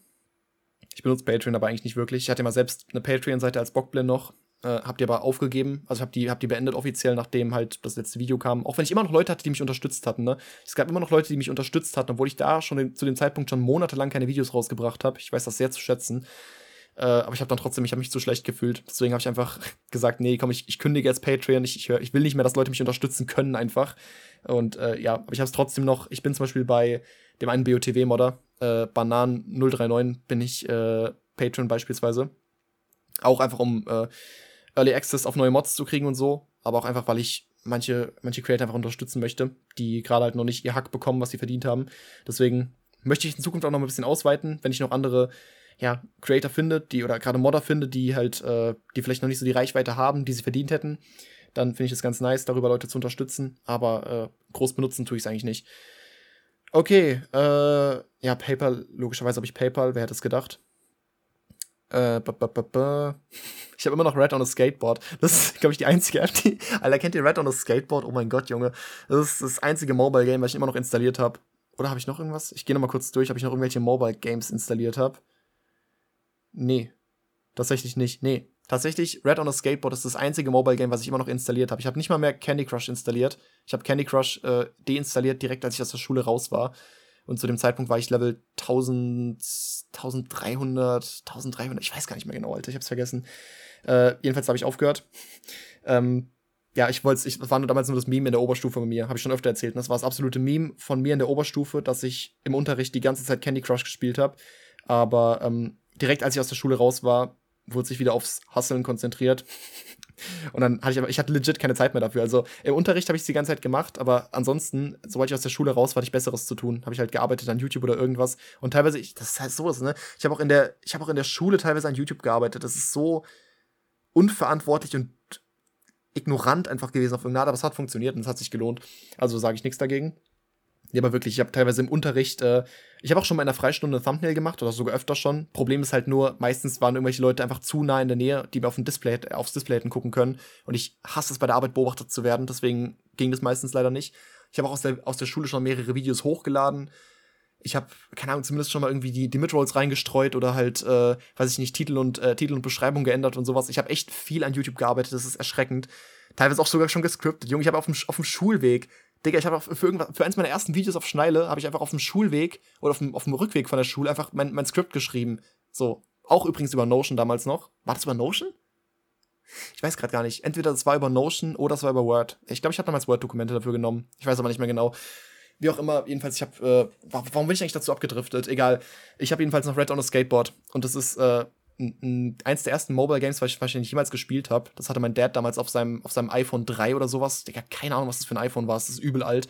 Ich benutze Patreon aber eigentlich nicht wirklich. Ich hatte mal selbst eine Patreon-Seite als Bockblend noch. Äh, hab die aber aufgegeben. Also hab die, hab die beendet offiziell, nachdem halt das letzte Video kam. Auch wenn ich immer noch Leute hatte, die mich unterstützt hatten. Ne? Es gab immer noch Leute, die mich unterstützt hatten, obwohl ich da schon den, zu dem Zeitpunkt schon monatelang keine Videos rausgebracht habe. Ich weiß das sehr zu schätzen. Äh, aber ich habe dann trotzdem, ich habe mich zu schlecht gefühlt. Deswegen habe ich einfach gesagt, nee, komm, ich, ich kündige jetzt Patreon. Ich, ich, hör, ich will nicht mehr, dass Leute mich unterstützen können einfach. Und äh, ja, aber ich habe es trotzdem noch. Ich bin zum Beispiel bei dem einen BOTW-Modder, äh, Banan039, bin ich äh, Patreon beispielsweise. Auch einfach um äh, Early Access auf neue Mods zu kriegen und so, aber auch einfach, weil ich manche, manche Creator einfach unterstützen möchte, die gerade halt noch nicht ihr Hack bekommen, was sie verdient haben. Deswegen möchte ich in Zukunft auch noch ein bisschen ausweiten, wenn ich noch andere ja, Creator finde, die oder gerade Modder finde, die halt, äh, die vielleicht noch nicht so die Reichweite haben, die sie verdient hätten, dann finde ich es ganz nice, darüber Leute zu unterstützen. Aber äh, groß benutzen tue ich es eigentlich nicht. Okay, äh, ja, PayPal, logischerweise habe ich PayPal, wer hätte es gedacht? Äh, ich habe immer noch Red on a Skateboard. Das ist, glaube ich, die einzige App, die. Alter, kennt ihr Red on a Skateboard? Oh mein Gott, Junge. Das ist das einzige Mobile Game, was ich immer noch installiert habe. Oder habe ich noch irgendwas? Ich gehe mal kurz durch, ob ich noch irgendwelche Mobile Games installiert habe. Nee. Tatsächlich nicht. Nee. Tatsächlich, Red on a Skateboard ist das einzige Mobile Game, was ich immer noch installiert habe. Ich habe nicht mal mehr Candy Crush installiert. Ich habe Candy Crush äh, deinstalliert, direkt als ich aus der Schule raus war. Und zu dem Zeitpunkt war ich Level 1000, 1300, 1300, ich weiß gar nicht mehr genau, Alter, ich hab's vergessen. Äh, jedenfalls habe ich aufgehört. Ähm, ja, ich wollte ich war nur damals nur das Meme in der Oberstufe bei mir, habe ich schon öfter erzählt. Das war das absolute Meme von mir in der Oberstufe, dass ich im Unterricht die ganze Zeit Candy Crush gespielt habe. Aber ähm, direkt als ich aus der Schule raus war, wurde sich wieder aufs Hustlen konzentriert. Und dann hatte ich aber, ich hatte legit keine Zeit mehr dafür. Also im Unterricht habe ich es die ganze Zeit gemacht, aber ansonsten, sobald ich aus der Schule raus war, hatte ich Besseres zu tun. Habe ich halt gearbeitet an YouTube oder irgendwas. Und teilweise, ich, das ist halt sowas, ne? Ich habe auch in der, auch in der Schule teilweise an YouTube gearbeitet. Das ist so unverantwortlich und ignorant einfach gewesen auf irgendeine Art, aber es hat funktioniert und es hat sich gelohnt. Also sage ich nichts dagegen. Ja, aber wirklich, ich habe teilweise im Unterricht, äh, ich habe auch schon mal in der Freistunde ein Thumbnail gemacht oder sogar öfter schon. Problem ist halt nur, meistens waren irgendwelche Leute einfach zu nah in der Nähe, die mir auf dem Display, aufs Display hätten gucken können. Und ich hasse es, bei der Arbeit beobachtet zu werden, deswegen ging das meistens leider nicht. Ich habe auch aus der, aus der Schule schon mehrere Videos hochgeladen. Ich habe, keine Ahnung, zumindest schon mal irgendwie die, die Midrolls reingestreut oder halt, äh, weiß ich nicht, Titel und, äh, Titel und Beschreibung geändert und sowas. Ich habe echt viel an YouTube gearbeitet, das ist erschreckend. Teilweise auch sogar schon gescriptet. Junge, ich habe auf dem, auf dem Schulweg Digga, ich habe für, für eins meiner ersten Videos auf Schneile habe ich einfach auf dem Schulweg oder auf dem, auf dem Rückweg von der Schule einfach mein, mein Skript geschrieben. So. Auch übrigens über Notion damals noch. War das über Notion? Ich weiß gerade gar nicht. Entweder das war über Notion oder das war über Word. Ich glaube, ich habe damals Word-Dokumente dafür genommen. Ich weiß aber nicht mehr genau. Wie auch immer, jedenfalls, ich habe. Äh, warum bin ich eigentlich dazu abgedriftet? Egal. Ich habe jedenfalls noch Red on a Skateboard. Und das ist äh, eins der ersten Mobile Games, was ich wahrscheinlich jemals gespielt habe. Das hatte mein Dad damals auf seinem, auf seinem iPhone 3 oder sowas. Digga, keine Ahnung, was das für ein iPhone war. Das ist übel alt.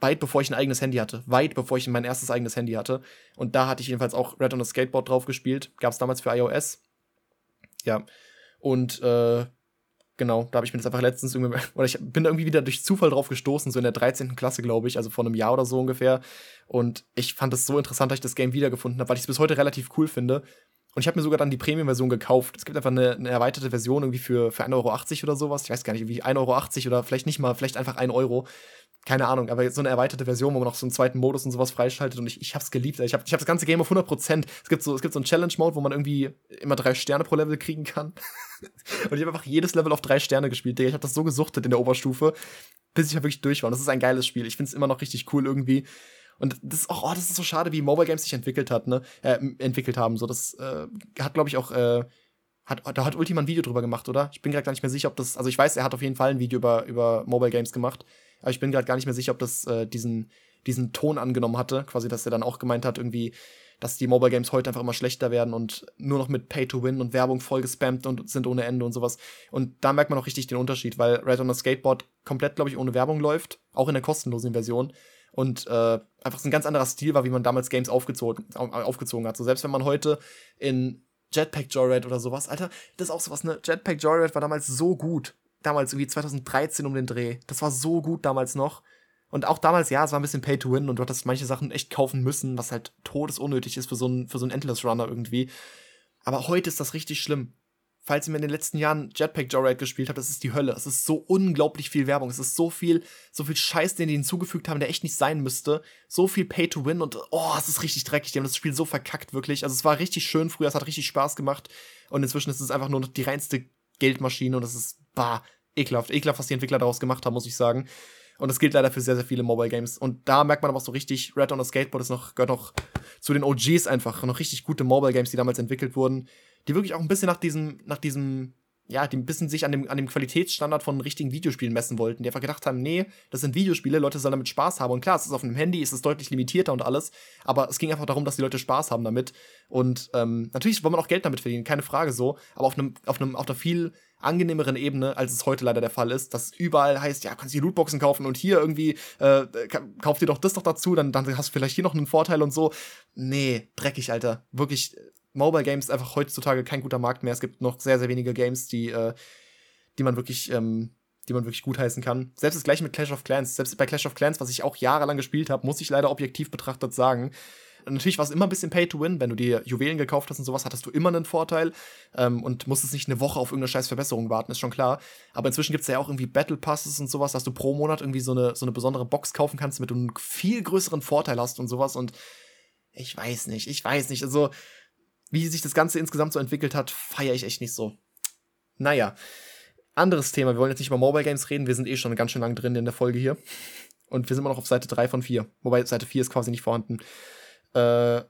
Weit bevor ich ein eigenes Handy hatte. Weit bevor ich mein erstes eigenes Handy hatte. Und da hatte ich jedenfalls auch Red on a Skateboard drauf gespielt. Gab es damals für iOS. Ja. Und äh, genau, da habe ich mir das einfach letztens irgendwie, oder ich bin da irgendwie wieder durch Zufall drauf gestoßen, so in der 13. Klasse, glaube ich, also vor einem Jahr oder so ungefähr. Und ich fand es so interessant, dass ich das Game wiedergefunden habe, weil ich es bis heute relativ cool finde. Und ich habe mir sogar dann die Premium-Version gekauft. Es gibt einfach eine, eine, erweiterte Version irgendwie für, für 1,80 Euro oder sowas. Ich weiß gar nicht, wie 1,80 Euro oder vielleicht nicht mal, vielleicht einfach 1 Euro. Keine Ahnung, aber so eine erweiterte Version, wo man noch so einen zweiten Modus und sowas freischaltet und ich, ich hab's geliebt. Ich habe ich hab das ganze Game auf 100%. Es gibt so, es gibt so einen Challenge-Mode, wo man irgendwie immer drei Sterne pro Level kriegen kann. und ich habe einfach jedes Level auf drei Sterne gespielt. Ich habe das so gesuchtet in der Oberstufe, bis ich ja wirklich durch war. Und das ist ein geiles Spiel. Ich find's immer noch richtig cool irgendwie. Und das ist auch, oh, das ist so schade, wie Mobile Games sich entwickelt hat, ne? Äh, entwickelt haben. So, das äh, hat, glaube ich, auch, äh, hat, da hat Ultima ein Video drüber gemacht, oder? Ich bin gerade gar nicht mehr sicher, ob das, also ich weiß, er hat auf jeden Fall ein Video über, über Mobile Games gemacht, aber ich bin gerade gar nicht mehr sicher, ob das äh, diesen, diesen Ton angenommen hatte, quasi, dass er dann auch gemeint hat, irgendwie, dass die Mobile Games heute einfach immer schlechter werden und nur noch mit Pay to Win und Werbung voll gespammt und sind ohne Ende und sowas. Und da merkt man auch richtig den Unterschied, weil Red on a Skateboard komplett, glaube ich, ohne Werbung läuft, auch in der kostenlosen Version und äh, einfach ein ganz anderer Stil war, wie man damals Games aufgezogen, aufgezogen hat. So selbst wenn man heute in Jetpack Joyride oder sowas, Alter, das ist auch sowas, ne? Jetpack Joyride war damals so gut. Damals irgendwie 2013 um den Dreh. Das war so gut damals noch. Und auch damals, ja, es war ein bisschen Pay to Win und du hattest manche Sachen echt kaufen müssen, was halt todesunnötig ist für so einen, für so einen Endless Runner irgendwie. Aber heute ist das richtig schlimm falls ihr mir in den letzten Jahren Jetpack Joyride gespielt habt, das ist die Hölle. Es ist so unglaublich viel Werbung. Es ist so viel, so viel Scheiß, den die hinzugefügt haben, der echt nicht sein müsste. So viel Pay to Win und oh, es ist richtig dreckig. Die haben das Spiel so verkackt, wirklich. Also es war richtig schön früher, es hat richtig Spaß gemacht. Und inzwischen ist es einfach nur noch die reinste Geldmaschine und es ist, bah, ekelhaft. Ekelhaft, was die Entwickler daraus gemacht haben, muss ich sagen. Und das gilt leider für sehr, sehr viele Mobile Games. Und da merkt man aber auch so richtig, Red on a Skateboard ist noch, gehört noch zu den OGs einfach. Noch richtig gute Mobile Games, die damals entwickelt wurden die wirklich auch ein bisschen nach diesem, nach diesem, ja, die ein bisschen sich an dem, an dem Qualitätsstandard von richtigen Videospielen messen wollten, die einfach gedacht haben, nee, das sind Videospiele, Leute sollen damit Spaß haben. Und klar, es ist auf einem Handy, es ist deutlich limitierter und alles, aber es ging einfach darum, dass die Leute Spaß haben damit. Und ähm, natürlich wollen man auch Geld damit verdienen, keine Frage so, aber auf einem, auf einem, auf einer viel angenehmeren Ebene, als es heute leider der Fall ist, dass überall heißt, ja, kannst du die Lootboxen kaufen und hier irgendwie, äh, kauf dir doch das doch dazu, dann, dann hast du vielleicht hier noch einen Vorteil und so. Nee, dreckig, Alter. Wirklich, Mobile Games einfach heutzutage kein guter Markt mehr. Es gibt noch sehr, sehr wenige Games, die, äh, die man wirklich, ähm, die man wirklich gutheißen kann. Selbst das gleiche mit Clash of Clans. Selbst bei Clash of Clans, was ich auch jahrelang gespielt habe, muss ich leider objektiv betrachtet sagen. Natürlich war es immer ein bisschen Pay to Win. Wenn du dir Juwelen gekauft hast und sowas, hattest du immer einen Vorteil ähm, und musstest nicht eine Woche auf irgendeine scheiß Verbesserung warten, ist schon klar. Aber inzwischen gibt es ja auch irgendwie Battle Passes und sowas, dass du pro Monat irgendwie so eine, so eine besondere Box kaufen kannst, damit du einen viel größeren Vorteil hast und sowas. Und ich weiß nicht, ich weiß nicht. Also, wie sich das Ganze insgesamt so entwickelt hat, feiere ich echt nicht so. Naja, anderes Thema. Wir wollen jetzt nicht über Mobile Games reden. Wir sind eh schon ganz schön lang drin in der Folge hier. Und wir sind immer noch auf Seite 3 von 4. Wobei Seite 4 ist quasi nicht vorhanden. Äh,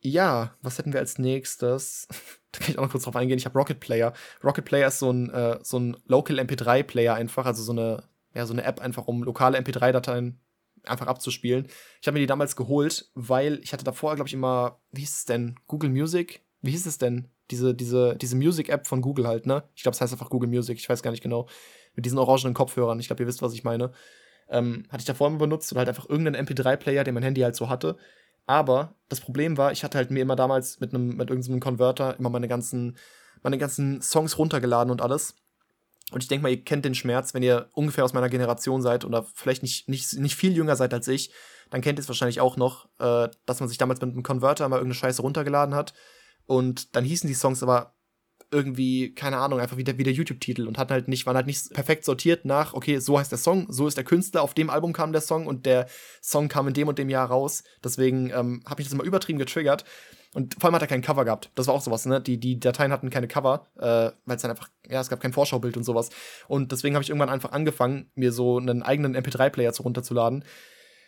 ja, was hätten wir als nächstes? da kann ich auch noch kurz drauf eingehen. Ich habe Rocket Player. Rocket Player ist so ein, äh, so ein Local MP3-Player einfach, also so eine, ja, so eine App einfach, um lokale MP3-Dateien einfach abzuspielen. Ich habe mir die damals geholt, weil ich hatte davor, glaube ich, immer, wie hieß es denn? Google Music? Wie hieß es denn? diese, diese, diese Music-App von Google halt, ne? Ich glaube, es heißt einfach Google Music, ich weiß gar nicht genau. Mit diesen orangenen Kopfhörern, ich glaube, ihr wisst, was ich meine. Ähm, hatte ich davor immer benutzt und halt einfach irgendeinen MP3-Player, den mein Handy halt so hatte. Aber das Problem war, ich hatte halt mir immer damals mit einem mit irgendeinem Konverter immer meine ganzen meine ganzen Songs runtergeladen und alles. Und ich denke mal, ihr kennt den Schmerz, wenn ihr ungefähr aus meiner Generation seid oder vielleicht nicht, nicht, nicht viel jünger seid als ich, dann kennt ihr es wahrscheinlich auch noch, äh, dass man sich damals mit einem Konverter mal irgendeine Scheiße runtergeladen hat. Und dann hießen die Songs aber irgendwie, keine Ahnung, einfach wie der, wie der YouTube-Titel und hatten halt nicht, waren halt nicht perfekt sortiert nach, okay, so heißt der Song, so ist der Künstler, auf dem Album kam der Song und der Song kam in dem und dem Jahr raus. Deswegen ähm, habe ich das immer übertrieben getriggert. Und vor allem hat er kein Cover gehabt. Das war auch sowas, ne? Die, die Dateien hatten keine Cover, äh, weil es dann einfach, ja, es gab kein Vorschaubild und sowas. Und deswegen habe ich irgendwann einfach angefangen, mir so einen eigenen MP3-Player zu runterzuladen.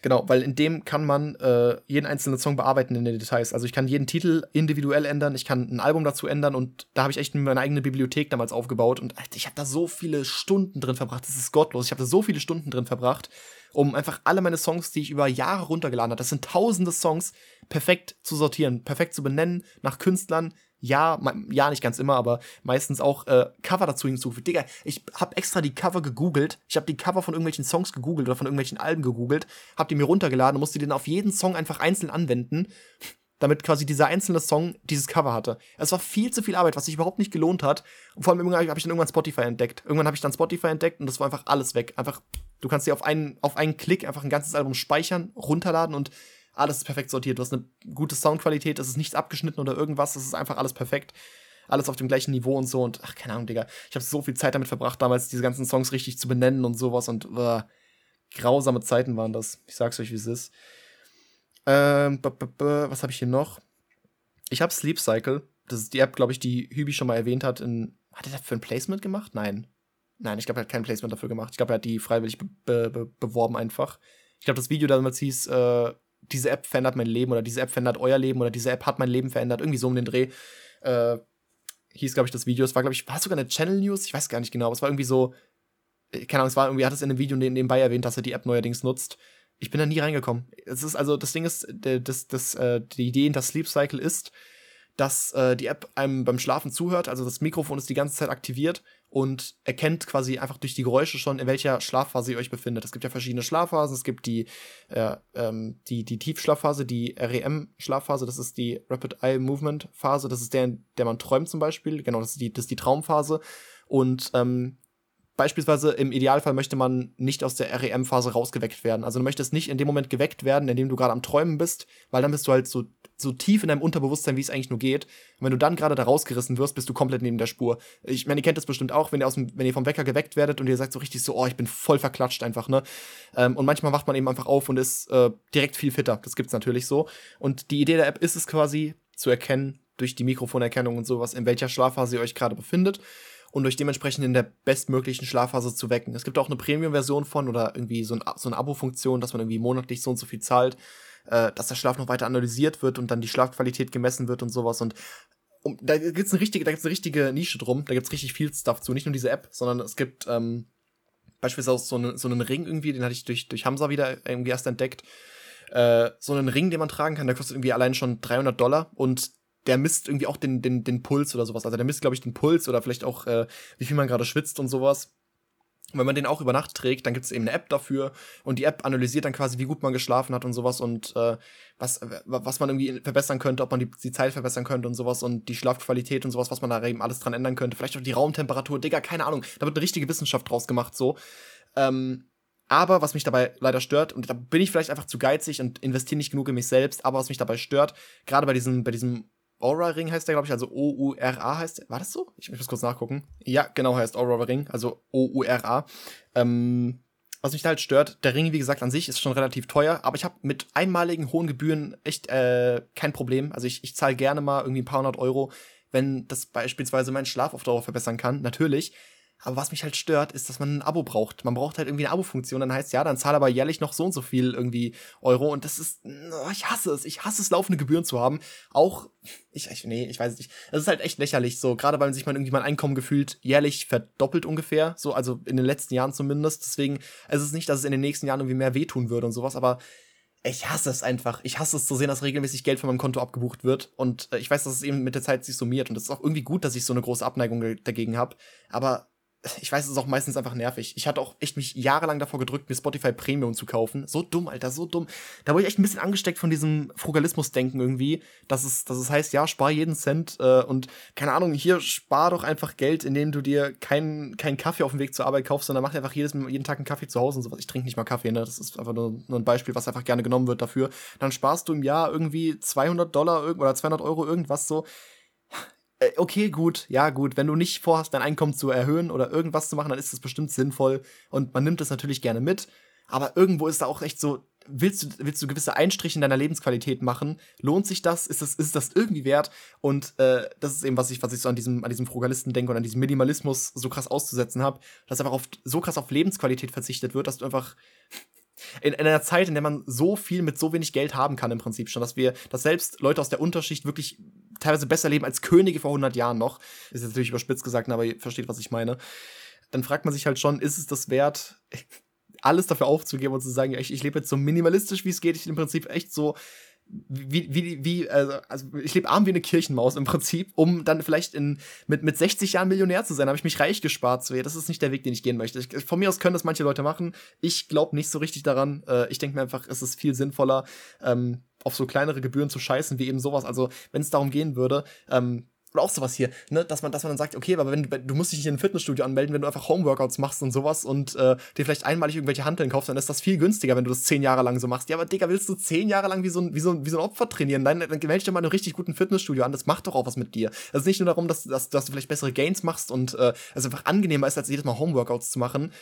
Genau, weil in dem kann man äh, jeden einzelnen Song bearbeiten in den Details. Also ich kann jeden Titel individuell ändern, ich kann ein Album dazu ändern und da habe ich echt meine eigene Bibliothek damals aufgebaut und ich habe da so viele Stunden drin verbracht. Das ist gottlos. Ich habe da so viele Stunden drin verbracht, um einfach alle meine Songs, die ich über Jahre runtergeladen habe, das sind tausende Songs, perfekt zu sortieren, perfekt zu benennen, nach Künstlern, ja, ja, nicht ganz immer, aber meistens auch äh, Cover dazu hinzugefügt. Digga, ich habe extra die Cover gegoogelt. Ich habe die Cover von irgendwelchen Songs gegoogelt oder von irgendwelchen Alben gegoogelt, habe die mir runtergeladen und musste dann auf jeden Song einfach einzeln anwenden, damit quasi dieser einzelne Song dieses Cover hatte. Es war viel zu viel Arbeit, was sich überhaupt nicht gelohnt hat. Und vor allem habe ich dann irgendwann Spotify entdeckt. Irgendwann habe ich dann Spotify entdeckt und das war einfach alles weg. Einfach, du kannst dir auf einen, auf einen Klick einfach ein ganzes Album speichern, runterladen und alles ist perfekt sortiert. Du hast eine gute Soundqualität, es ist nichts abgeschnitten oder irgendwas, es ist einfach alles perfekt. Alles auf dem gleichen Niveau und so und ach, keine Ahnung, Digga. Ich habe so viel Zeit damit verbracht, damals diese ganzen Songs richtig zu benennen und sowas und uh, grausame Zeiten waren das. Ich sag's euch, wie es ist. Ähm, was habe ich hier noch? Ich habe Sleep Cycle. Das ist die App, glaube ich, die Hübi schon mal erwähnt hat. In, hat er dafür ein Placement gemacht? Nein. Nein, ich glaube, er hat kein Placement dafür gemacht. Ich glaube, er hat die freiwillig be be beworben einfach. Ich glaube, das Video damals hieß äh, diese App verändert mein Leben oder diese App verändert euer Leben oder diese App hat mein Leben verändert. Irgendwie so um den Dreh. Äh, hieß, glaube ich, das Video. Es war, glaube ich, war es sogar eine Channel News? Ich weiß gar nicht genau. Aber es war irgendwie so, äh, keine Ahnung, es war irgendwie, hat es in einem Video nebenbei erwähnt, dass er die App neuerdings nutzt. Ich bin da nie reingekommen. Es ist also, das Ding ist, das, das, äh, die Idee in das Sleep Cycle ist, dass äh, die App einem beim Schlafen zuhört. Also das Mikrofon ist die ganze Zeit aktiviert und erkennt quasi einfach durch die Geräusche schon, in welcher Schlafphase ihr euch befindet. Es gibt ja verschiedene Schlafphasen. Es gibt die, äh, ähm, die, die Tiefschlafphase, die REM-Schlafphase, das ist die Rapid Eye Movement Phase, das ist der, in der man träumt zum Beispiel. Genau, das ist die, das ist die Traumphase. Und ähm, Beispielsweise im Idealfall möchte man nicht aus der REM-Phase rausgeweckt werden. Also du möchtest nicht in dem Moment geweckt werden, in dem du gerade am Träumen bist, weil dann bist du halt so, so tief in deinem Unterbewusstsein, wie es eigentlich nur geht. Und wenn du dann gerade da rausgerissen wirst, bist du komplett neben der Spur. Ich meine, ihr kennt das bestimmt auch, wenn ihr, aus dem, wenn ihr vom Wecker geweckt werdet und ihr sagt so richtig so, oh, ich bin voll verklatscht einfach, ne? Ähm, und manchmal wacht man eben einfach auf und ist äh, direkt viel fitter. Das gibt's natürlich so. Und die Idee der App ist es quasi, zu erkennen, durch die Mikrofonerkennung und sowas, in welcher Schlafphase ihr euch gerade befindet und euch dementsprechend in der bestmöglichen Schlafphase zu wecken. Es gibt auch eine Premium-Version von oder irgendwie so, ein, so eine Abo-Funktion, dass man irgendwie monatlich so und so viel zahlt, äh, dass der Schlaf noch weiter analysiert wird und dann die Schlafqualität gemessen wird und sowas. Und um, da gibt's eine richtige, da gibt's eine richtige Nische drum. Da gibt's richtig viel Stuff zu. Nicht nur diese App, sondern es gibt ähm, beispielsweise so, eine, so einen Ring irgendwie, den hatte ich durch, durch Hamza wieder irgendwie erst entdeckt. Äh, so einen Ring, den man tragen kann, der kostet irgendwie allein schon 300 Dollar und der misst irgendwie auch den, den, den Puls oder sowas. Also der misst, glaube ich, den Puls oder vielleicht auch, äh, wie viel man gerade schwitzt und sowas. Und wenn man den auch über Nacht trägt, dann gibt es eben eine App dafür und die App analysiert dann quasi, wie gut man geschlafen hat und sowas und äh, was, was man irgendwie verbessern könnte, ob man die, die Zeit verbessern könnte und sowas und die Schlafqualität und sowas, was man da eben alles dran ändern könnte. Vielleicht auch die Raumtemperatur, Digga, keine Ahnung. Da wird eine richtige Wissenschaft draus gemacht, so. Ähm, aber was mich dabei leider stört, und da bin ich vielleicht einfach zu geizig und investiere nicht genug in mich selbst, aber was mich dabei stört, gerade bei diesem, bei diesem Aura-Ring heißt der, glaube ich, also O-U-R-A heißt der. War das so? Ich muss kurz nachgucken. Ja, genau, heißt Aura-Ring, also O-U-R-A. Ähm, was mich da halt stört, der Ring, wie gesagt, an sich ist schon relativ teuer, aber ich habe mit einmaligen hohen Gebühren echt äh, kein Problem. Also ich, ich zahle gerne mal irgendwie ein paar hundert Euro, wenn das beispielsweise meinen Schlaf auf Dauer verbessern kann, natürlich. Aber was mich halt stört, ist, dass man ein Abo braucht. Man braucht halt irgendwie eine Abo-Funktion. Dann heißt ja, dann zahl aber jährlich noch so und so viel irgendwie Euro. Und das ist, oh, ich hasse es. Ich hasse es, laufende Gebühren zu haben. Auch, ich, ich nee, ich weiß es nicht. Das ist halt echt lächerlich. So, gerade weil sich man irgendwie mein Einkommen gefühlt jährlich verdoppelt ungefähr. So, also in den letzten Jahren zumindest. Deswegen, es ist nicht, dass es in den nächsten Jahren irgendwie mehr wehtun würde und sowas. Aber ich hasse es einfach. Ich hasse es zu sehen, dass regelmäßig Geld von meinem Konto abgebucht wird. Und äh, ich weiß, dass es eben mit der Zeit sich summiert. Und es ist auch irgendwie gut, dass ich so eine große Abneigung dagegen habe. Aber ich weiß, es ist auch meistens einfach nervig. Ich hatte auch echt mich jahrelang davor gedrückt, mir Spotify Premium zu kaufen. So dumm, Alter, so dumm. Da wurde ich echt ein bisschen angesteckt von diesem Frugalismus-Denken irgendwie, dass es, dass es heißt, ja, spar jeden Cent äh, und keine Ahnung, hier spar doch einfach Geld, indem du dir keinen keinen Kaffee auf dem Weg zur Arbeit kaufst, sondern mach einfach jedes, jeden Tag einen Kaffee zu Hause und sowas. Ich trinke nicht mal Kaffee, ne? Das ist einfach nur, nur ein Beispiel, was einfach gerne genommen wird dafür. Dann sparst du im Jahr irgendwie 200 Dollar oder 200 Euro irgendwas so okay, gut, ja, gut. Wenn du nicht vorhast, dein Einkommen zu erhöhen oder irgendwas zu machen, dann ist das bestimmt sinnvoll und man nimmt das natürlich gerne mit. Aber irgendwo ist da auch echt so, willst du, willst du gewisse Einstriche in deiner Lebensqualität machen? Lohnt sich das? Ist das, ist das irgendwie wert? Und äh, das ist eben, was ich, was ich so an diesem, an diesem Frugalisten denke und an diesem Minimalismus so krass auszusetzen habe, dass einfach auf, so krass auf Lebensqualität verzichtet wird, dass du einfach in, in, einer Zeit, in der man so viel mit so wenig Geld haben kann, im Prinzip schon, dass wir, dass selbst Leute aus der Unterschicht wirklich teilweise besser leben als Könige vor 100 Jahren noch. Ist jetzt natürlich überspitzt gesagt, aber ihr versteht, was ich meine. Dann fragt man sich halt schon, ist es das wert, alles dafür aufzugeben und zu sagen, ich, ich lebe jetzt so minimalistisch, wie es geht. Ich im Prinzip echt so wie, wie, wie, also, also ich lebe arm wie eine Kirchenmaus im Prinzip, um dann vielleicht in, mit, mit 60 Jahren Millionär zu sein, habe ich mich reich gespart. So, ja, das ist nicht der Weg, den ich gehen möchte. Ich, von mir aus können das manche Leute machen. Ich glaube nicht so richtig daran. Äh, ich denke mir einfach, es ist viel sinnvoller, ähm, auf so kleinere Gebühren zu scheißen, wie eben sowas. Also, wenn es darum gehen würde, ähm, oder auch sowas hier, ne, dass man, dass man dann sagt, okay, aber wenn du, du musst dich nicht in ein Fitnessstudio anmelden, wenn du einfach Homeworkouts machst und sowas und äh, dir vielleicht einmalig irgendwelche Handeln kaufst, dann ist das viel günstiger, wenn du das zehn Jahre lang so machst. Ja, aber Digga, willst du zehn Jahre lang wie so ein, wie so, wie so ein Opfer trainieren? Nein, dann melde dich doch mal in einem richtig guten Fitnessstudio an. Das macht doch auch was mit dir. Es ist nicht nur darum, dass, dass, dass du vielleicht bessere Gains machst und äh, es einfach angenehmer ist, als jedes Mal Homeworkouts zu machen.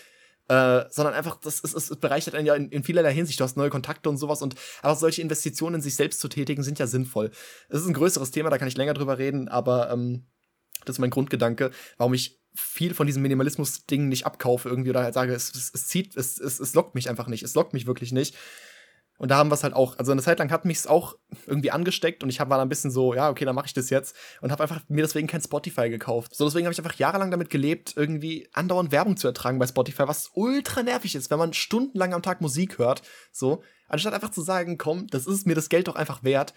Äh, sondern einfach, das ist, es bereichert einen ja in, in, vielerlei Hinsicht. Du hast neue Kontakte und sowas und aber solche Investitionen in sich selbst zu tätigen, sind ja sinnvoll. Es ist ein größeres Thema, da kann ich länger drüber reden, aber ähm, das ist mein Grundgedanke, warum ich viel von diesem Minimalismus-Ding nicht abkaufe irgendwie oder halt sage, es, es, es zieht, es, es, es lockt mich einfach nicht. Es lockt mich wirklich nicht. Und da haben wir es halt auch, also eine Zeit lang hat mich es auch irgendwie angesteckt und ich hab, war da ein bisschen so, ja, okay, dann mache ich das jetzt und habe einfach mir deswegen kein Spotify gekauft. So, deswegen habe ich einfach jahrelang damit gelebt, irgendwie andauernd Werbung zu ertragen bei Spotify, was ultra nervig ist, wenn man stundenlang am Tag Musik hört. So, anstatt einfach zu sagen, komm, das ist mir das Geld doch einfach wert,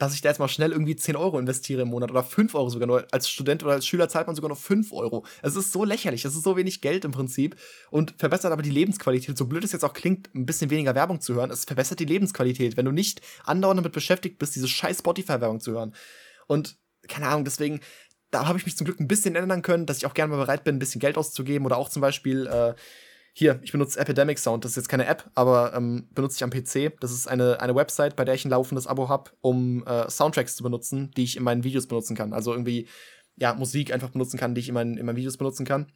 dass ich da jetzt mal schnell irgendwie 10 Euro investiere im Monat oder 5 Euro sogar nur. Als Student oder als Schüler zahlt man sogar noch 5 Euro. Es ist so lächerlich, es ist so wenig Geld im Prinzip und verbessert aber die Lebensqualität. So blöd es jetzt auch klingt, ein bisschen weniger Werbung zu hören, es verbessert die Lebensqualität, wenn du nicht andauernd damit beschäftigt bist, diese scheiß Spotify-Werbung zu hören. Und keine Ahnung, deswegen, da habe ich mich zum Glück ein bisschen ändern können, dass ich auch gerne mal bereit bin, ein bisschen Geld auszugeben oder auch zum Beispiel, äh, hier, ich benutze Epidemic Sound. Das ist jetzt keine App, aber ähm, benutze ich am PC. Das ist eine, eine Website, bei der ich ein laufendes Abo habe, um äh, Soundtracks zu benutzen, die ich in meinen Videos benutzen kann. Also irgendwie, ja, Musik einfach benutzen kann, die ich in meinen, in meinen Videos benutzen kann.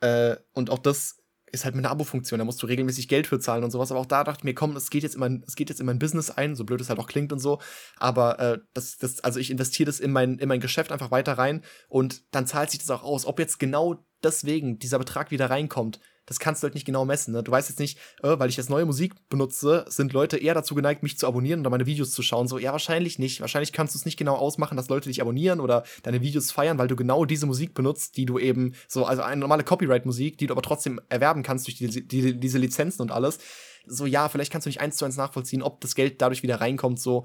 Äh, und auch das ist halt mit einer Abo-Funktion, da musst du regelmäßig Geld für zahlen und sowas. Aber auch da dachte ich mir, komm, es geht jetzt in mein, es geht jetzt in mein Business ein, so blöd es halt auch klingt und so. Aber äh, das, das, also ich investiere das in mein, in mein Geschäft einfach weiter rein und dann zahlt sich das auch aus. Ob jetzt genau deswegen dieser Betrag wieder reinkommt, das kannst du halt nicht genau messen. Ne? Du weißt jetzt nicht, äh, weil ich jetzt neue Musik benutze, sind Leute eher dazu geneigt, mich zu abonnieren oder meine Videos zu schauen. So, ja, wahrscheinlich nicht. Wahrscheinlich kannst du es nicht genau ausmachen, dass Leute dich abonnieren oder deine Videos feiern, weil du genau diese Musik benutzt, die du eben so, also eine normale Copyright-Musik, die du aber trotzdem erwerben kannst durch die, die, diese Lizenzen und alles. So, ja, vielleicht kannst du nicht eins zu eins nachvollziehen, ob das Geld dadurch wieder reinkommt. So,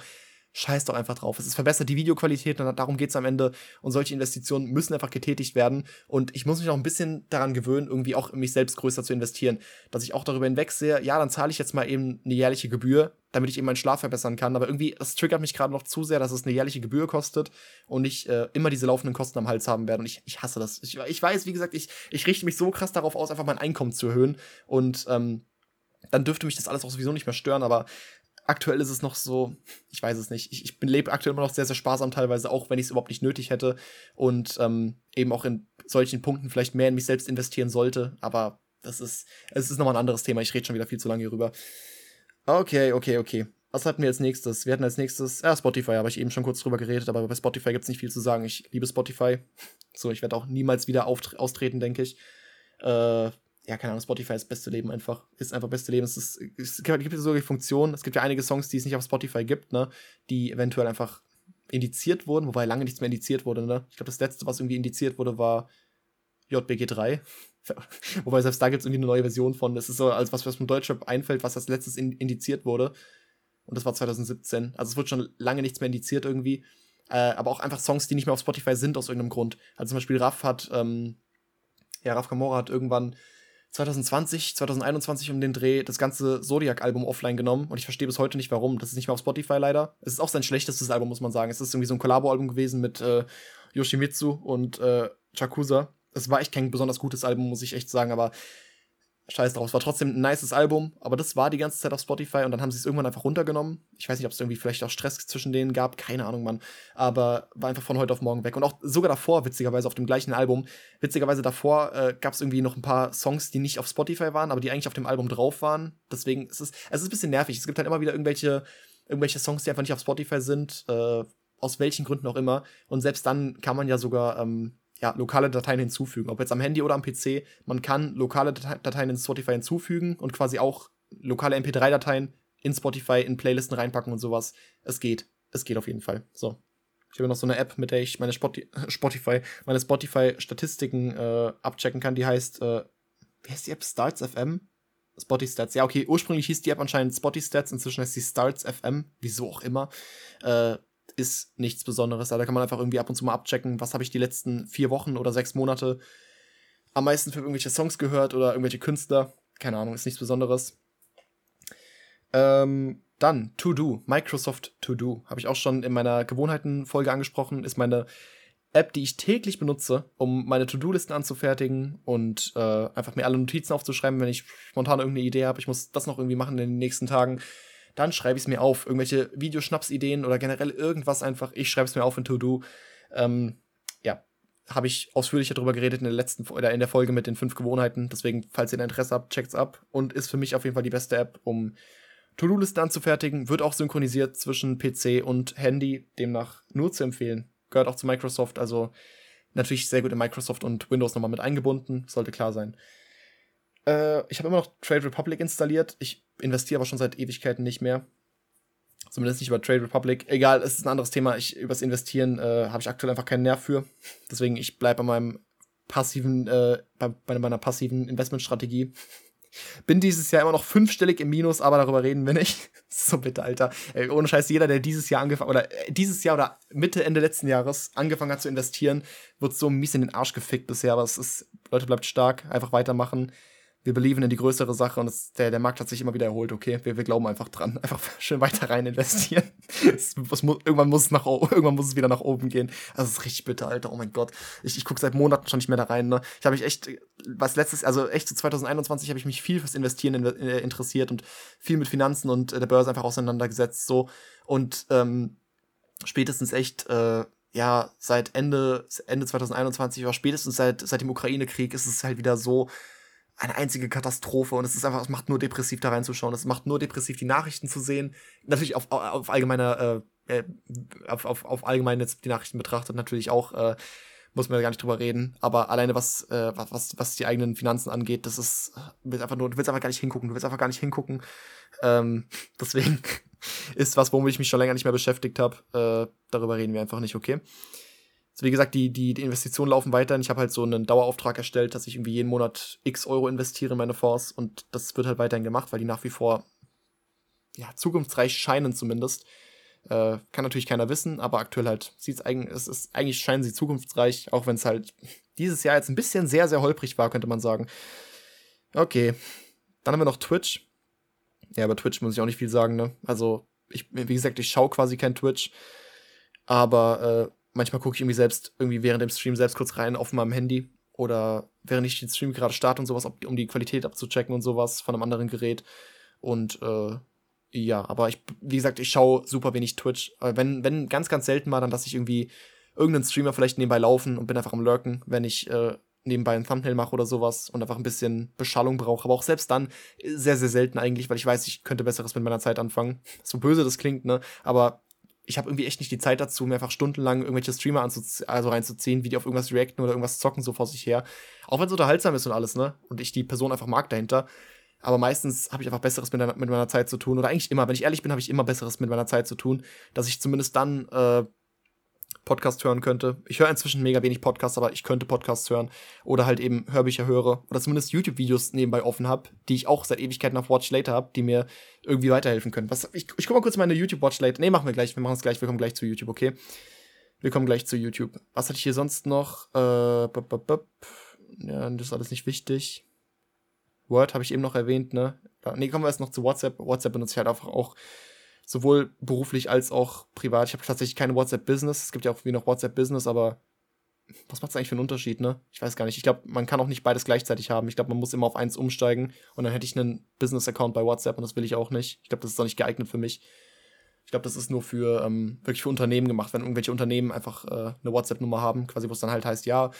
scheiß doch einfach drauf. Es verbessert die Videoqualität und darum geht's am Ende. Und solche Investitionen müssen einfach getätigt werden. Und ich muss mich auch ein bisschen daran gewöhnen, irgendwie auch in mich selbst größer zu investieren. Dass ich auch darüber hinwegsehe, ja, dann zahle ich jetzt mal eben eine jährliche Gebühr, damit ich eben meinen Schlaf verbessern kann. Aber irgendwie, das triggert mich gerade noch zu sehr, dass es eine jährliche Gebühr kostet und ich äh, immer diese laufenden Kosten am Hals haben werde. Und ich, ich hasse das. Ich, ich weiß, wie gesagt, ich, ich richte mich so krass darauf aus, einfach mein Einkommen zu erhöhen. Und ähm, dann dürfte mich das alles auch sowieso nicht mehr stören, aber aktuell ist es noch so, ich weiß es nicht. Ich, ich lebe aktuell immer noch sehr, sehr sparsam teilweise, auch wenn ich es überhaupt nicht nötig hätte. Und ähm, eben auch in solchen Punkten vielleicht mehr in mich selbst investieren sollte. Aber das ist, es ist nochmal ein anderes Thema. Ich rede schon wieder viel zu lange hierüber. Okay, okay, okay. Was hatten wir als nächstes? Wir hatten als nächstes, ja, Spotify, habe ich eben schon kurz drüber geredet, aber bei Spotify gibt es nicht viel zu sagen. Ich liebe Spotify. So, ich werde auch niemals wieder austreten, denke ich. Äh, ja, keine Ahnung, Spotify ist das beste Leben einfach, ist einfach beste Leben. Es, ist, es gibt sogar die Funktion, es gibt ja einige Songs, die es nicht auf Spotify gibt, ne, die eventuell einfach indiziert wurden, wobei lange nichts mehr indiziert wurde, ne. Ich glaube, das letzte, was irgendwie indiziert wurde, war JBG 3. Wobei selbst da gibt es irgendwie eine neue Version von. Das ist so, als was, was von Deutschrap einfällt, was als letztes in, indiziert wurde. Und das war 2017. Also es wird schon lange nichts mehr indiziert irgendwie. Äh, aber auch einfach Songs, die nicht mehr auf Spotify sind aus irgendeinem Grund. Also zum Beispiel Raff hat, ähm, ja, Raff Kamora hat irgendwann 2020, 2021 um den Dreh das ganze Zodiac-Album offline genommen und ich verstehe bis heute nicht warum. Das ist nicht mehr auf Spotify leider. Es ist auch sein schlechtestes Album, muss man sagen. Es ist irgendwie so ein Kollabo-Album gewesen mit äh, Yoshimitsu und äh, Chakusa. Es war echt kein besonders gutes Album, muss ich echt sagen, aber scheiß drauf. Es war trotzdem ein nices Album, aber das war die ganze Zeit auf Spotify und dann haben sie es irgendwann einfach runtergenommen. Ich weiß nicht, ob es irgendwie vielleicht auch Stress zwischen denen gab, keine Ahnung, Mann. Aber war einfach von heute auf morgen weg. Und auch sogar davor, witzigerweise, auf dem gleichen Album, witzigerweise davor äh, gab es irgendwie noch ein paar Songs, die nicht auf Spotify waren, aber die eigentlich auf dem Album drauf waren. Deswegen es ist es ist ein bisschen nervig. Es gibt halt immer wieder irgendwelche, irgendwelche Songs, die einfach nicht auf Spotify sind, äh, aus welchen Gründen auch immer. Und selbst dann kann man ja sogar ähm, ja, lokale Dateien hinzufügen. Ob jetzt am Handy oder am PC, man kann lokale Dateien in Spotify hinzufügen und quasi auch lokale MP3-Dateien in Spotify in Playlisten reinpacken und sowas. Es geht. Es geht auf jeden Fall. So. Ich habe noch so eine App, mit der ich meine Spotify, meine Spotify-Statistiken äh, abchecken kann. Die heißt, äh, wie heißt die App? Starts FM? Spotify Stats. Ja, okay, ursprünglich hieß die App anscheinend Spotify Stats, inzwischen heißt sie Starts FM, wieso auch immer. Äh, ist nichts Besonderes. Da kann man einfach irgendwie ab und zu mal abchecken, was habe ich die letzten vier Wochen oder sechs Monate am meisten für irgendwelche Songs gehört oder irgendwelche Künstler. Keine Ahnung, ist nichts Besonderes. Ähm, dann To Do, Microsoft To Do, habe ich auch schon in meiner Gewohnheiten-Folge angesprochen, ist meine App, die ich täglich benutze, um meine To-Do-Listen anzufertigen und äh, einfach mir alle Notizen aufzuschreiben, wenn ich spontan irgendeine Idee habe. Ich muss das noch irgendwie machen in den nächsten Tagen dann schreibe ich es mir auf. Irgendwelche Videoschnapsideen oder generell irgendwas einfach. Ich schreibe es mir auf in To-Do. Ähm, ja, habe ich ausführlicher darüber geredet in der letzten oder in der Folge mit den fünf Gewohnheiten. Deswegen, falls ihr Interesse habt, checkt's ab. Und ist für mich auf jeden Fall die beste App, um To-Do-Listen anzufertigen. Wird auch synchronisiert zwischen PC und Handy. Demnach nur zu empfehlen. Gehört auch zu Microsoft. Also natürlich sehr gut in Microsoft und Windows nochmal mit eingebunden. Sollte klar sein. Äh, ich habe immer noch Trade Republic installiert. Ich investiere aber schon seit Ewigkeiten nicht mehr. Zumindest nicht über Trade Republic. Egal, es ist ein anderes Thema. Ich, übers Investieren äh, habe ich aktuell einfach keinen Nerv für. Deswegen, ich bleibe bei meinem passiven, äh, bei, bei meiner passiven Investmentstrategie. Bin dieses Jahr immer noch fünfstellig im Minus, aber darüber reden wir nicht. so bitte, Alter. Ey, ohne Scheiß, jeder, der dieses Jahr angefangen oder äh, dieses Jahr oder Mitte, Ende letzten Jahres angefangen hat zu investieren, wird so mies in den Arsch gefickt bisher. Aber es ist, Leute, bleibt stark, einfach weitermachen wir belieben in die größere Sache und es, der, der Markt hat sich immer wieder erholt, okay? Wir, wir glauben einfach dran. Einfach schön weiter rein investieren. es, es, irgendwann, muss es nach, irgendwann muss es wieder nach oben gehen. Es ist richtig bitter, Alter. Oh mein Gott. Ich, ich gucke seit Monaten schon nicht mehr da rein. Ne? Ich habe mich echt, was letztes, also echt zu so 2021 habe ich mich viel fürs Investieren in, äh, interessiert und viel mit Finanzen und äh, der Börse einfach auseinandergesetzt. So. Und ähm, spätestens echt, äh, ja, seit Ende, Ende 2021 oder spätestens seit, seit dem Ukraine-Krieg ist es halt wieder so, eine einzige Katastrophe und es ist einfach, es macht nur depressiv da reinzuschauen. Es macht nur depressiv die Nachrichten zu sehen. Natürlich auf, auf allgemeiner, äh, äh, auf, auf, auf allgemein jetzt die Nachrichten betrachtet natürlich auch, äh, muss man gar nicht drüber reden. Aber alleine was, äh, was, was die eigenen Finanzen angeht, das ist, du willst einfach nur, du willst einfach gar nicht hingucken, du willst einfach gar nicht hingucken. Ähm, deswegen ist was, womit ich mich schon länger nicht mehr beschäftigt habe. Äh, darüber reden wir einfach nicht, okay? Also wie gesagt, die, die, die Investitionen laufen weiter. Ich habe halt so einen Dauerauftrag erstellt, dass ich irgendwie jeden Monat x Euro investiere in meine Fonds und das wird halt weiterhin gemacht, weil die nach wie vor ja, zukunftsreich scheinen zumindest. Äh, kann natürlich keiner wissen, aber aktuell halt sieht es eigentlich, ist, eigentlich scheinen sie zukunftsreich, auch wenn es halt dieses Jahr jetzt ein bisschen sehr, sehr holprig war, könnte man sagen. Okay. Dann haben wir noch Twitch. Ja, über Twitch muss ich auch nicht viel sagen, ne? Also, ich, wie gesagt, ich schaue quasi kein Twitch. Aber äh, manchmal gucke ich irgendwie selbst, irgendwie während dem Stream selbst kurz rein auf meinem Handy oder während ich den Stream gerade starte und sowas, um die Qualität abzuchecken und sowas von einem anderen Gerät. Und äh, ja, aber ich, wie gesagt, ich schaue super wenig Twitch. Wenn, wenn ganz, ganz selten mal, dann lasse ich irgendwie irgendeinen Streamer vielleicht nebenbei laufen und bin einfach am Lurken, wenn ich äh, nebenbei ein Thumbnail mache oder sowas und einfach ein bisschen Beschallung brauche. Aber auch selbst dann sehr, sehr selten eigentlich, weil ich weiß, ich könnte Besseres mit meiner Zeit anfangen. So böse das klingt, ne? Aber ich habe irgendwie echt nicht die Zeit dazu, mir einfach stundenlang irgendwelche Streamer also reinzuziehen, wie die auf irgendwas reacten oder irgendwas zocken so vor sich her. Auch wenn es unterhaltsam ist und alles, ne? Und ich die Person einfach mag dahinter. Aber meistens habe ich einfach Besseres mit, mit, meiner Zeit zu tun. Oder eigentlich immer, wenn ich ehrlich bin, habe ich immer Besseres mit meiner Zeit zu tun, dass ich zumindest dann äh, Podcast hören könnte. Ich höre inzwischen mega wenig Podcasts, aber ich könnte Podcasts hören. Oder halt eben Hörbücher höre. Oder zumindest YouTube-Videos nebenbei offen habe, die ich auch seit Ewigkeiten auf Watch Later habe, die mir irgendwie weiterhelfen können. Was, ich, ich guck mal kurz meine YouTube-Watch Later. Nee, machen wir gleich. Wir machen es gleich. Wir kommen gleich zu YouTube, okay? Wir kommen gleich zu YouTube. Was hatte ich hier sonst noch? Äh, bup, bup, bup. Ja, das ist alles nicht wichtig. Word habe ich eben noch erwähnt, ne? Nee, kommen wir erst noch zu WhatsApp. WhatsApp benutze ich halt einfach auch sowohl beruflich als auch privat. Ich habe tatsächlich keine WhatsApp-Business. Es gibt ja auch wie noch WhatsApp-Business, aber was macht es eigentlich für einen Unterschied, ne? Ich weiß gar nicht. Ich glaube, man kann auch nicht beides gleichzeitig haben. Ich glaube, man muss immer auf eins umsteigen und dann hätte ich einen Business-Account bei WhatsApp und das will ich auch nicht. Ich glaube, das ist auch nicht geeignet für mich. Ich glaube, das ist nur für ähm, wirklich für Unternehmen gemacht, wenn irgendwelche Unternehmen einfach äh, eine WhatsApp-Nummer haben, quasi, wo es dann halt heißt, ja,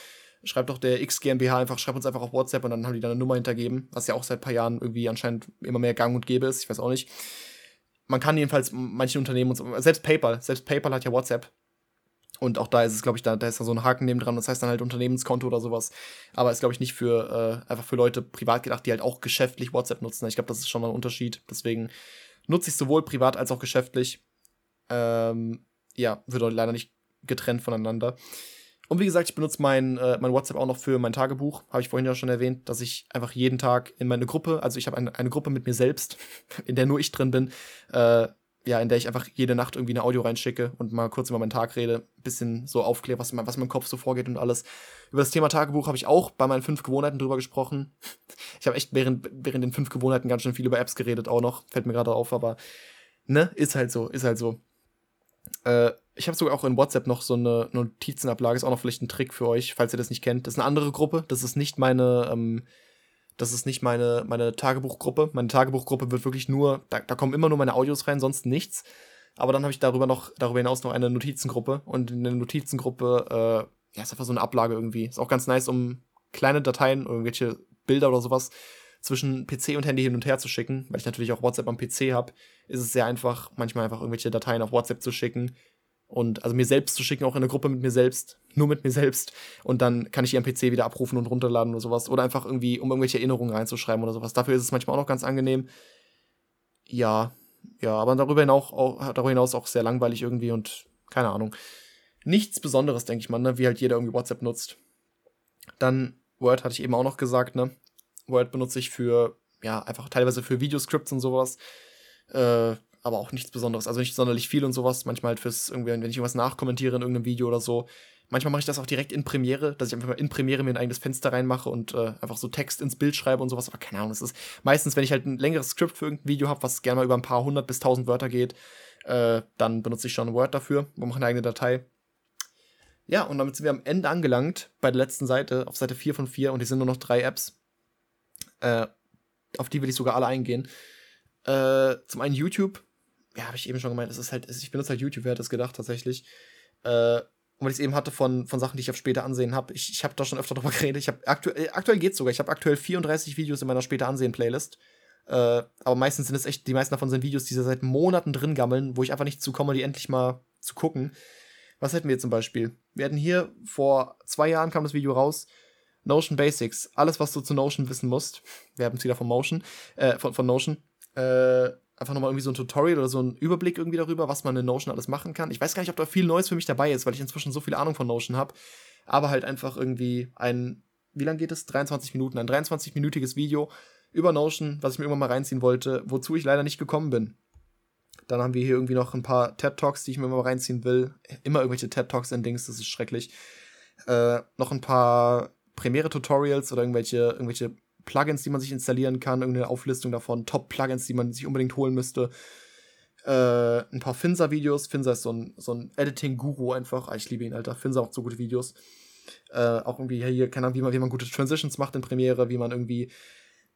schreibt doch der X GmbH einfach, schreibt uns einfach auf WhatsApp und dann haben die da eine Nummer hintergeben, was ja auch seit ein paar Jahren irgendwie anscheinend immer mehr gang und gäbe ist. Ich weiß auch nicht man kann jedenfalls manche Unternehmen und so, selbst PayPal, selbst PayPal hat ja WhatsApp. Und auch da ist es, glaube ich, da, da ist da so ein Haken neben dran, das heißt dann halt Unternehmenskonto oder sowas. Aber ist, glaube ich, nicht für, äh, einfach für Leute privat gedacht, die halt auch geschäftlich WhatsApp nutzen. Ich glaube, das ist schon mal ein Unterschied. Deswegen nutze ich sowohl privat als auch geschäftlich. Ähm, ja, wird leider nicht getrennt voneinander. Und wie gesagt, ich benutze mein, äh, mein WhatsApp auch noch für mein Tagebuch. Habe ich vorhin ja schon erwähnt, dass ich einfach jeden Tag in meine Gruppe, also ich habe eine, eine Gruppe mit mir selbst, in der nur ich drin bin, äh, ja, in der ich einfach jede Nacht irgendwie eine Audio reinschicke und mal kurz über meinen Tag rede, bisschen so aufkläre, was, was in meinem Kopf so vorgeht und alles. Über das Thema Tagebuch habe ich auch bei meinen fünf Gewohnheiten drüber gesprochen. Ich habe echt während, während den fünf Gewohnheiten ganz schön viel über Apps geredet, auch noch. Fällt mir gerade auf, aber ne, ist halt so, ist halt so. Äh, ich habe sogar auch in WhatsApp noch so eine Notizenablage, ist auch noch vielleicht ein Trick für euch, falls ihr das nicht kennt. Das ist eine andere Gruppe, das ist nicht meine, ähm, das ist nicht meine, meine Tagebuchgruppe. Meine Tagebuchgruppe wird wirklich nur, da, da kommen immer nur meine Audios rein, sonst nichts. Aber dann habe ich darüber noch, darüber hinaus noch eine Notizengruppe und in der Notizengruppe, äh, ja, ist einfach so eine Ablage irgendwie. Ist auch ganz nice, um kleine Dateien, irgendwelche Bilder oder sowas zwischen PC und Handy hin und her zu schicken, weil ich natürlich auch WhatsApp am PC habe, ist es sehr einfach, manchmal einfach irgendwelche Dateien auf WhatsApp zu schicken und also mir selbst zu schicken, auch in der Gruppe mit mir selbst, nur mit mir selbst. Und dann kann ich die am PC wieder abrufen und runterladen oder sowas. Oder einfach irgendwie, um irgendwelche Erinnerungen reinzuschreiben oder sowas. Dafür ist es manchmal auch noch ganz angenehm. Ja, ja, aber darüber hinaus auch, darüber hinaus auch sehr langweilig irgendwie und keine Ahnung. Nichts Besonderes, denke ich mal, ne? wie halt jeder irgendwie WhatsApp nutzt. Dann Word hatte ich eben auch noch gesagt, ne? Word benutze ich für, ja, einfach teilweise für Videoscripts und sowas. Äh, aber auch nichts Besonderes. Also nicht sonderlich viel und sowas. Manchmal halt fürs irgendwie, wenn ich irgendwas nachkommentiere in irgendeinem Video oder so. Manchmal mache ich das auch direkt in Premiere, dass ich einfach mal in Premiere mir ein eigenes Fenster reinmache und äh, einfach so Text ins Bild schreibe und sowas. Aber keine Ahnung, es ist meistens, wenn ich halt ein längeres Skript für irgendein Video habe, was gerne mal über ein paar hundert bis tausend Wörter geht, äh, dann benutze ich schon Word dafür und mache eine eigene Datei. Ja, und damit sind wir am Ende angelangt bei der letzten Seite, auf Seite 4 von 4 und hier sind nur noch drei Apps. Äh, auf die will ich sogar alle eingehen. Äh, zum einen YouTube, ja, habe ich eben schon gemeint, es ist halt, ich benutze halt YouTube, wer hat das gedacht tatsächlich. Äh, und weil ich es eben hatte von, von Sachen, die ich auf später ansehen habe. Ich, ich habe da schon öfter drüber geredet. Ich habe aktuell, aktuell geht's sogar. Ich habe aktuell 34 Videos in meiner später ansehen Playlist. Äh, aber meistens sind es echt, die meisten davon sind Videos, die seit Monaten drin gammeln, wo ich einfach nicht zukomme, die endlich mal zu gucken. Was hätten wir zum Beispiel? Wir hatten hier vor zwei Jahren kam das Video raus. Notion Basics. Alles, was du zu Notion wissen musst. Wir haben es wieder von Motion, äh, von, von Notion. Äh, einfach nochmal irgendwie so ein Tutorial oder so ein Überblick irgendwie darüber, was man in Notion alles machen kann. Ich weiß gar nicht, ob da viel Neues für mich dabei ist, weil ich inzwischen so viel Ahnung von Notion habe. Aber halt einfach irgendwie ein, wie lang geht es? 23 Minuten, ein 23-minütiges Video über Notion, was ich mir irgendwann mal reinziehen wollte, wozu ich leider nicht gekommen bin. Dann haben wir hier irgendwie noch ein paar TED Talks, die ich mir mal reinziehen will. Immer irgendwelche TED Talks in Dings, das ist schrecklich. Äh, noch ein paar Premiere-Tutorials oder irgendwelche, irgendwelche Plugins, die man sich installieren kann, irgendeine Auflistung davon, Top-Plugins, die man sich unbedingt holen müsste. Äh, ein paar Finsa-Videos. Finsa ist so ein, so ein Editing-Guru einfach. Ah, ich liebe ihn, Alter. Finsa macht so gute Videos. Äh, auch irgendwie hier, keine Ahnung, wie man, wie man gute Transitions macht in Premiere, wie man irgendwie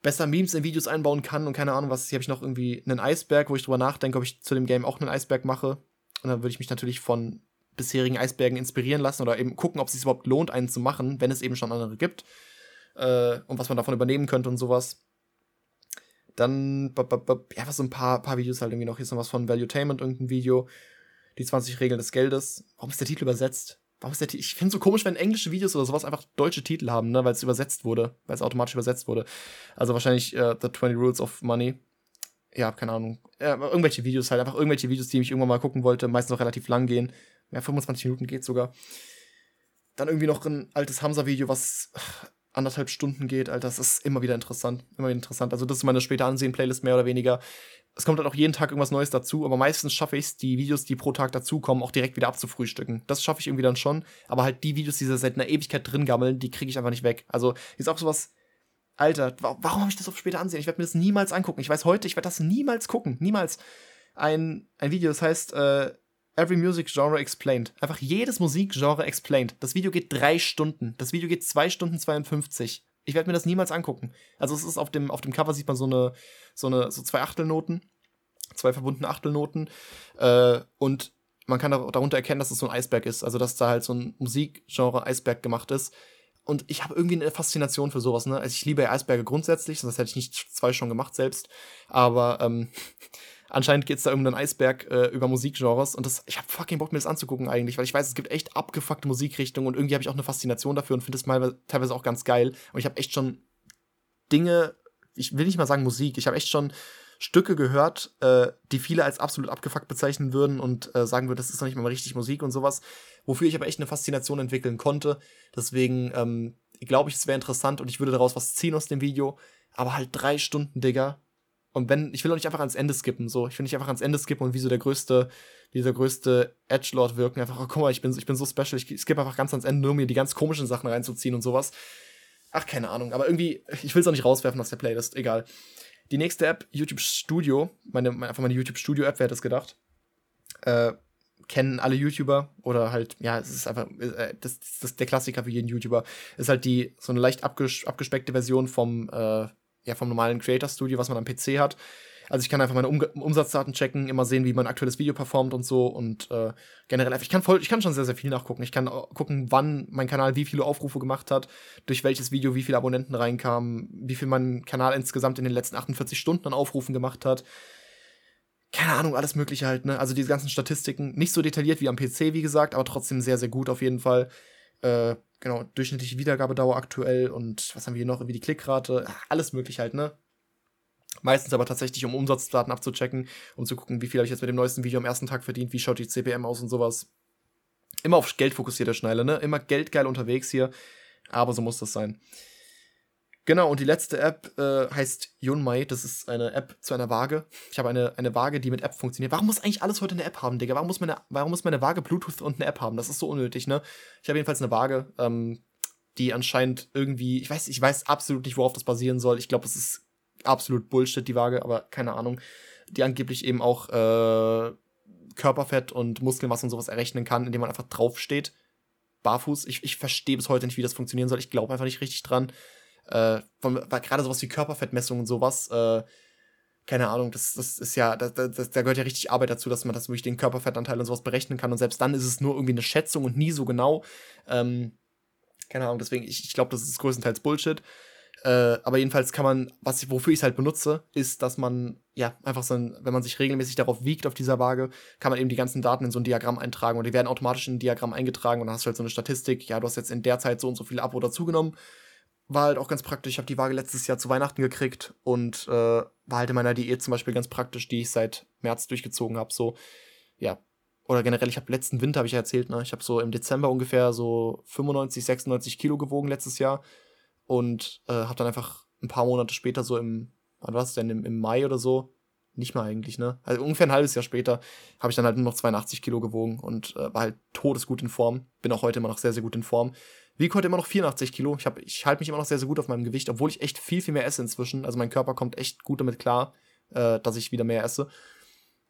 besser Memes in Videos einbauen kann und keine Ahnung was. Hier habe ich noch irgendwie einen Eisberg, wo ich drüber nachdenke, ob ich zu dem Game auch einen Eisberg mache. Und dann würde ich mich natürlich von bisherigen Eisbergen inspirieren lassen oder eben gucken, ob es sich überhaupt lohnt, einen zu machen, wenn es eben schon andere gibt äh, und was man davon übernehmen könnte und sowas. Dann, ja, was so ein paar, paar Videos halt irgendwie noch. Hier ist noch was von Valuetainment, irgendein Video. Die 20 Regeln des Geldes. Warum ist der Titel übersetzt? Warum ist der Titel? Ich finde es so komisch, wenn englische Videos oder sowas einfach deutsche Titel haben, ne, weil es übersetzt wurde, weil es automatisch übersetzt wurde. Also wahrscheinlich uh, The 20 Rules of Money. Ja, keine Ahnung. Ja, irgendwelche Videos halt, einfach irgendwelche Videos, die ich irgendwann mal gucken wollte, meistens auch relativ lang gehen, Ja, 25 Minuten geht sogar. Dann irgendwie noch ein altes Hamza-Video, was anderthalb Stunden geht, Alter. Das ist immer wieder interessant. Immer wieder interessant. Also, das ist meine später Ansehen-Playlist mehr oder weniger. Es kommt halt auch jeden Tag irgendwas Neues dazu, aber meistens schaffe ich es, die Videos, die pro Tag dazukommen, auch direkt wieder abzufrühstücken. Das schaffe ich irgendwie dann schon. Aber halt die Videos, die seit einer Ewigkeit drin gammeln, die kriege ich einfach nicht weg. Also, ist auch sowas. Alter, warum habe ich das auf später ansehen? Ich werde mir das niemals angucken. Ich weiß heute, ich werde das niemals gucken. Niemals. Ein, ein Video, das heißt, äh, Every Music Genre Explained. Einfach jedes Musikgenre explained. Das Video geht drei Stunden. Das Video geht zwei Stunden 52. Ich werde mir das niemals angucken. Also es ist auf dem, auf dem Cover sieht man so eine, so eine, so zwei Achtelnoten, zwei verbundene Achtelnoten. Äh, und man kann darunter erkennen, dass es so ein Eisberg ist. Also dass da halt so ein Musikgenre Eisberg gemacht ist. Und ich habe irgendwie eine Faszination für sowas, ne? Also ich liebe Eisberge grundsätzlich, sonst hätte ich nicht zwei schon gemacht selbst. Aber ähm, Anscheinend geht es da um einen Eisberg äh, über Musikgenres und das, ich habe fucking Bock, mir das anzugucken eigentlich, weil ich weiß, es gibt echt abgefuckte Musikrichtungen und irgendwie habe ich auch eine Faszination dafür und finde es teilweise auch ganz geil. Und ich habe echt schon Dinge, ich will nicht mal sagen Musik, ich habe echt schon Stücke gehört, äh, die viele als absolut abgefuckt bezeichnen würden und äh, sagen würden, das ist noch nicht mal richtig Musik und sowas, wofür ich aber echt eine Faszination entwickeln konnte. Deswegen ähm, glaube ich, es wäre interessant und ich würde daraus was ziehen aus dem Video. Aber halt drei Stunden, Digga, und wenn, ich will auch nicht einfach ans Ende skippen, so. Ich will nicht einfach ans Ende skippen und wie so der größte, dieser größte Edgelord wirken. Einfach, oh, guck mal, ich bin, ich bin so special, ich skippe einfach ganz ans Ende, nur um mir die ganz komischen Sachen reinzuziehen und sowas. Ach, keine Ahnung. Aber irgendwie, ich will es auch nicht rauswerfen aus der Playlist, egal. Die nächste App, YouTube Studio, meine, einfach meine YouTube Studio App, wer hätte es gedacht? Äh, kennen alle YouTuber oder halt, ja, es ist einfach, äh, das, das ist der Klassiker für jeden YouTuber. Ist halt die, so eine leicht abges abgespeckte Version vom, äh, ja, vom normalen Creator Studio, was man am PC hat. Also ich kann einfach meine um Umsatzdaten checken, immer sehen, wie mein aktuelles Video performt und so und äh, generell ich kann voll, ich kann schon sehr sehr viel nachgucken. Ich kann gucken, wann mein Kanal wie viele Aufrufe gemacht hat, durch welches Video wie viele Abonnenten reinkamen, wie viel mein Kanal insgesamt in den letzten 48 Stunden an Aufrufen gemacht hat. Keine Ahnung, alles mögliche halt, ne? Also diese ganzen Statistiken, nicht so detailliert wie am PC, wie gesagt, aber trotzdem sehr sehr gut auf jeden Fall. Äh, genau, durchschnittliche Wiedergabedauer aktuell und was haben wir hier noch, wie die Klickrate, alles möglich halt, ne? Meistens aber tatsächlich, um Umsatzdaten abzuchecken, um zu gucken, wie viel habe ich jetzt mit dem neuesten Video am ersten Tag verdient, wie schaut die CPM aus und sowas. Immer auf Geld fokussiert der Schneile, ne? Immer geldgeil unterwegs hier, aber so muss das sein. Genau, und die letzte App äh, heißt Yunmai. Das ist eine App zu einer Waage. Ich habe eine, eine Waage, die mit App funktioniert. Warum muss eigentlich alles heute eine App haben, Digga? Warum muss meine, warum muss meine Waage Bluetooth und eine App haben? Das ist so unnötig, ne? Ich habe jedenfalls eine Waage, ähm, die anscheinend irgendwie, ich weiß, ich weiß absolut nicht, worauf das basieren soll. Ich glaube, es ist absolut Bullshit, die Waage, aber keine Ahnung. Die angeblich eben auch äh, Körperfett und Muskelmasse und sowas errechnen kann, indem man einfach draufsteht. Barfuß. Ich, ich verstehe bis heute nicht, wie das funktionieren soll. Ich glaube einfach nicht richtig dran. Äh, gerade sowas wie Körperfettmessung und sowas, äh, keine Ahnung, das, das ist ja, da, da, da gehört ja richtig Arbeit dazu, dass man das wirklich den Körperfettanteil und sowas berechnen kann. Und selbst dann ist es nur irgendwie eine Schätzung und nie so genau. Ähm, keine Ahnung, deswegen, ich, ich glaube, das ist größtenteils Bullshit. Äh, aber jedenfalls kann man, was wofür ich es halt benutze, ist, dass man, ja, einfach so ein, wenn man sich regelmäßig darauf wiegt, auf dieser Waage, kann man eben die ganzen Daten in so ein Diagramm eintragen und die werden automatisch in ein Diagramm eingetragen und dann hast du halt so eine Statistik, ja, du hast jetzt in der Zeit so und so viel ab oder zugenommen war halt auch ganz praktisch. Ich habe die Waage letztes Jahr zu Weihnachten gekriegt und äh, war halt in meiner Diät zum Beispiel ganz praktisch, die ich seit März durchgezogen habe. So, ja. Oder generell, ich habe letzten Winter, habe ich ja erzählt, ne? Ich habe so im Dezember ungefähr so 95, 96 Kilo gewogen letztes Jahr und äh, habe dann einfach ein paar Monate später so im, wann war es denn, Im, im Mai oder so, nicht mal eigentlich, ne? Also ungefähr ein halbes Jahr später habe ich dann halt nur noch 82 Kilo gewogen und äh, war halt todesgut in Form. Bin auch heute immer noch sehr, sehr gut in Form. Wiege heute immer noch 84 Kilo. Ich, ich halte mich immer noch sehr, sehr gut auf meinem Gewicht, obwohl ich echt viel, viel mehr esse inzwischen. Also mein Körper kommt echt gut damit klar, äh, dass ich wieder mehr esse.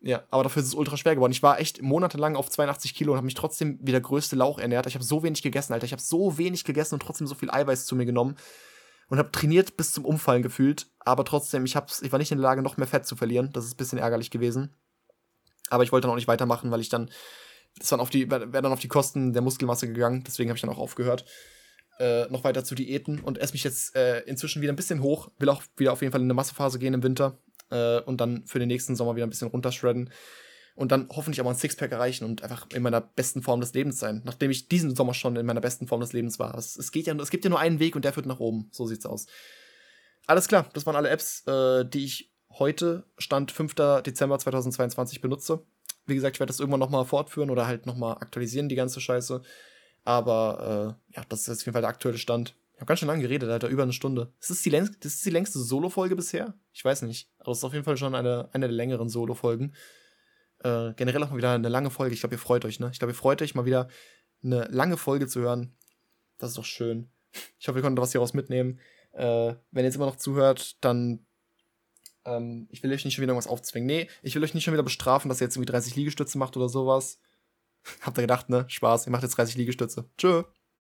Ja, aber dafür ist es ultra schwer geworden. Ich war echt monatelang auf 82 Kilo und habe mich trotzdem wie der größte Lauch ernährt. Ich habe so wenig gegessen, Alter. Ich habe so wenig gegessen und trotzdem so viel Eiweiß zu mir genommen und habe trainiert bis zum Umfallen gefühlt. Aber trotzdem, ich, hab's, ich war nicht in der Lage, noch mehr Fett zu verlieren. Das ist ein bisschen ärgerlich gewesen. Aber ich wollte dann auch nicht weitermachen, weil ich dann das dann auf die, wäre dann auf die Kosten der Muskelmasse gegangen, deswegen habe ich dann auch aufgehört. Äh, noch weiter zu Diäten und esse mich jetzt äh, inzwischen wieder ein bisschen hoch. Will auch wieder auf jeden Fall in eine Massephase gehen im Winter äh, und dann für den nächsten Sommer wieder ein bisschen runtershredden und dann hoffentlich mal ein Sixpack erreichen und einfach in meiner besten Form des Lebens sein, nachdem ich diesen Sommer schon in meiner besten Form des Lebens war. Es, es geht ja, es gibt ja nur einen Weg und der führt nach oben. So sieht's aus. Alles klar, das waren alle Apps, äh, die ich heute, Stand 5. Dezember 2022, benutze. Wie gesagt, ich werde das irgendwann nochmal fortführen oder halt nochmal aktualisieren, die ganze Scheiße. Aber äh, ja, das ist auf jeden Fall der aktuelle Stand. Ich habe ganz schön lange geredet, Alter, über eine Stunde. Ist das die, längst, das ist die längste Solo-Folge bisher? Ich weiß nicht. Aber es ist auf jeden Fall schon eine, eine der längeren Solo-Folgen. Äh, generell auch mal wieder eine lange Folge. Ich glaube, ihr freut euch, ne? Ich glaube, ihr freut euch mal wieder eine lange Folge zu hören. Das ist doch schön. Ich hoffe, ihr konntet was hieraus mitnehmen. Äh, wenn ihr jetzt immer noch zuhört, dann. Ähm, ich will euch nicht schon wieder irgendwas aufzwingen. Nee, ich will euch nicht schon wieder bestrafen, dass ihr jetzt irgendwie 30 Liegestütze macht oder sowas. Habt ihr gedacht, ne? Spaß, ihr macht jetzt 30 Liegestütze. Tschö.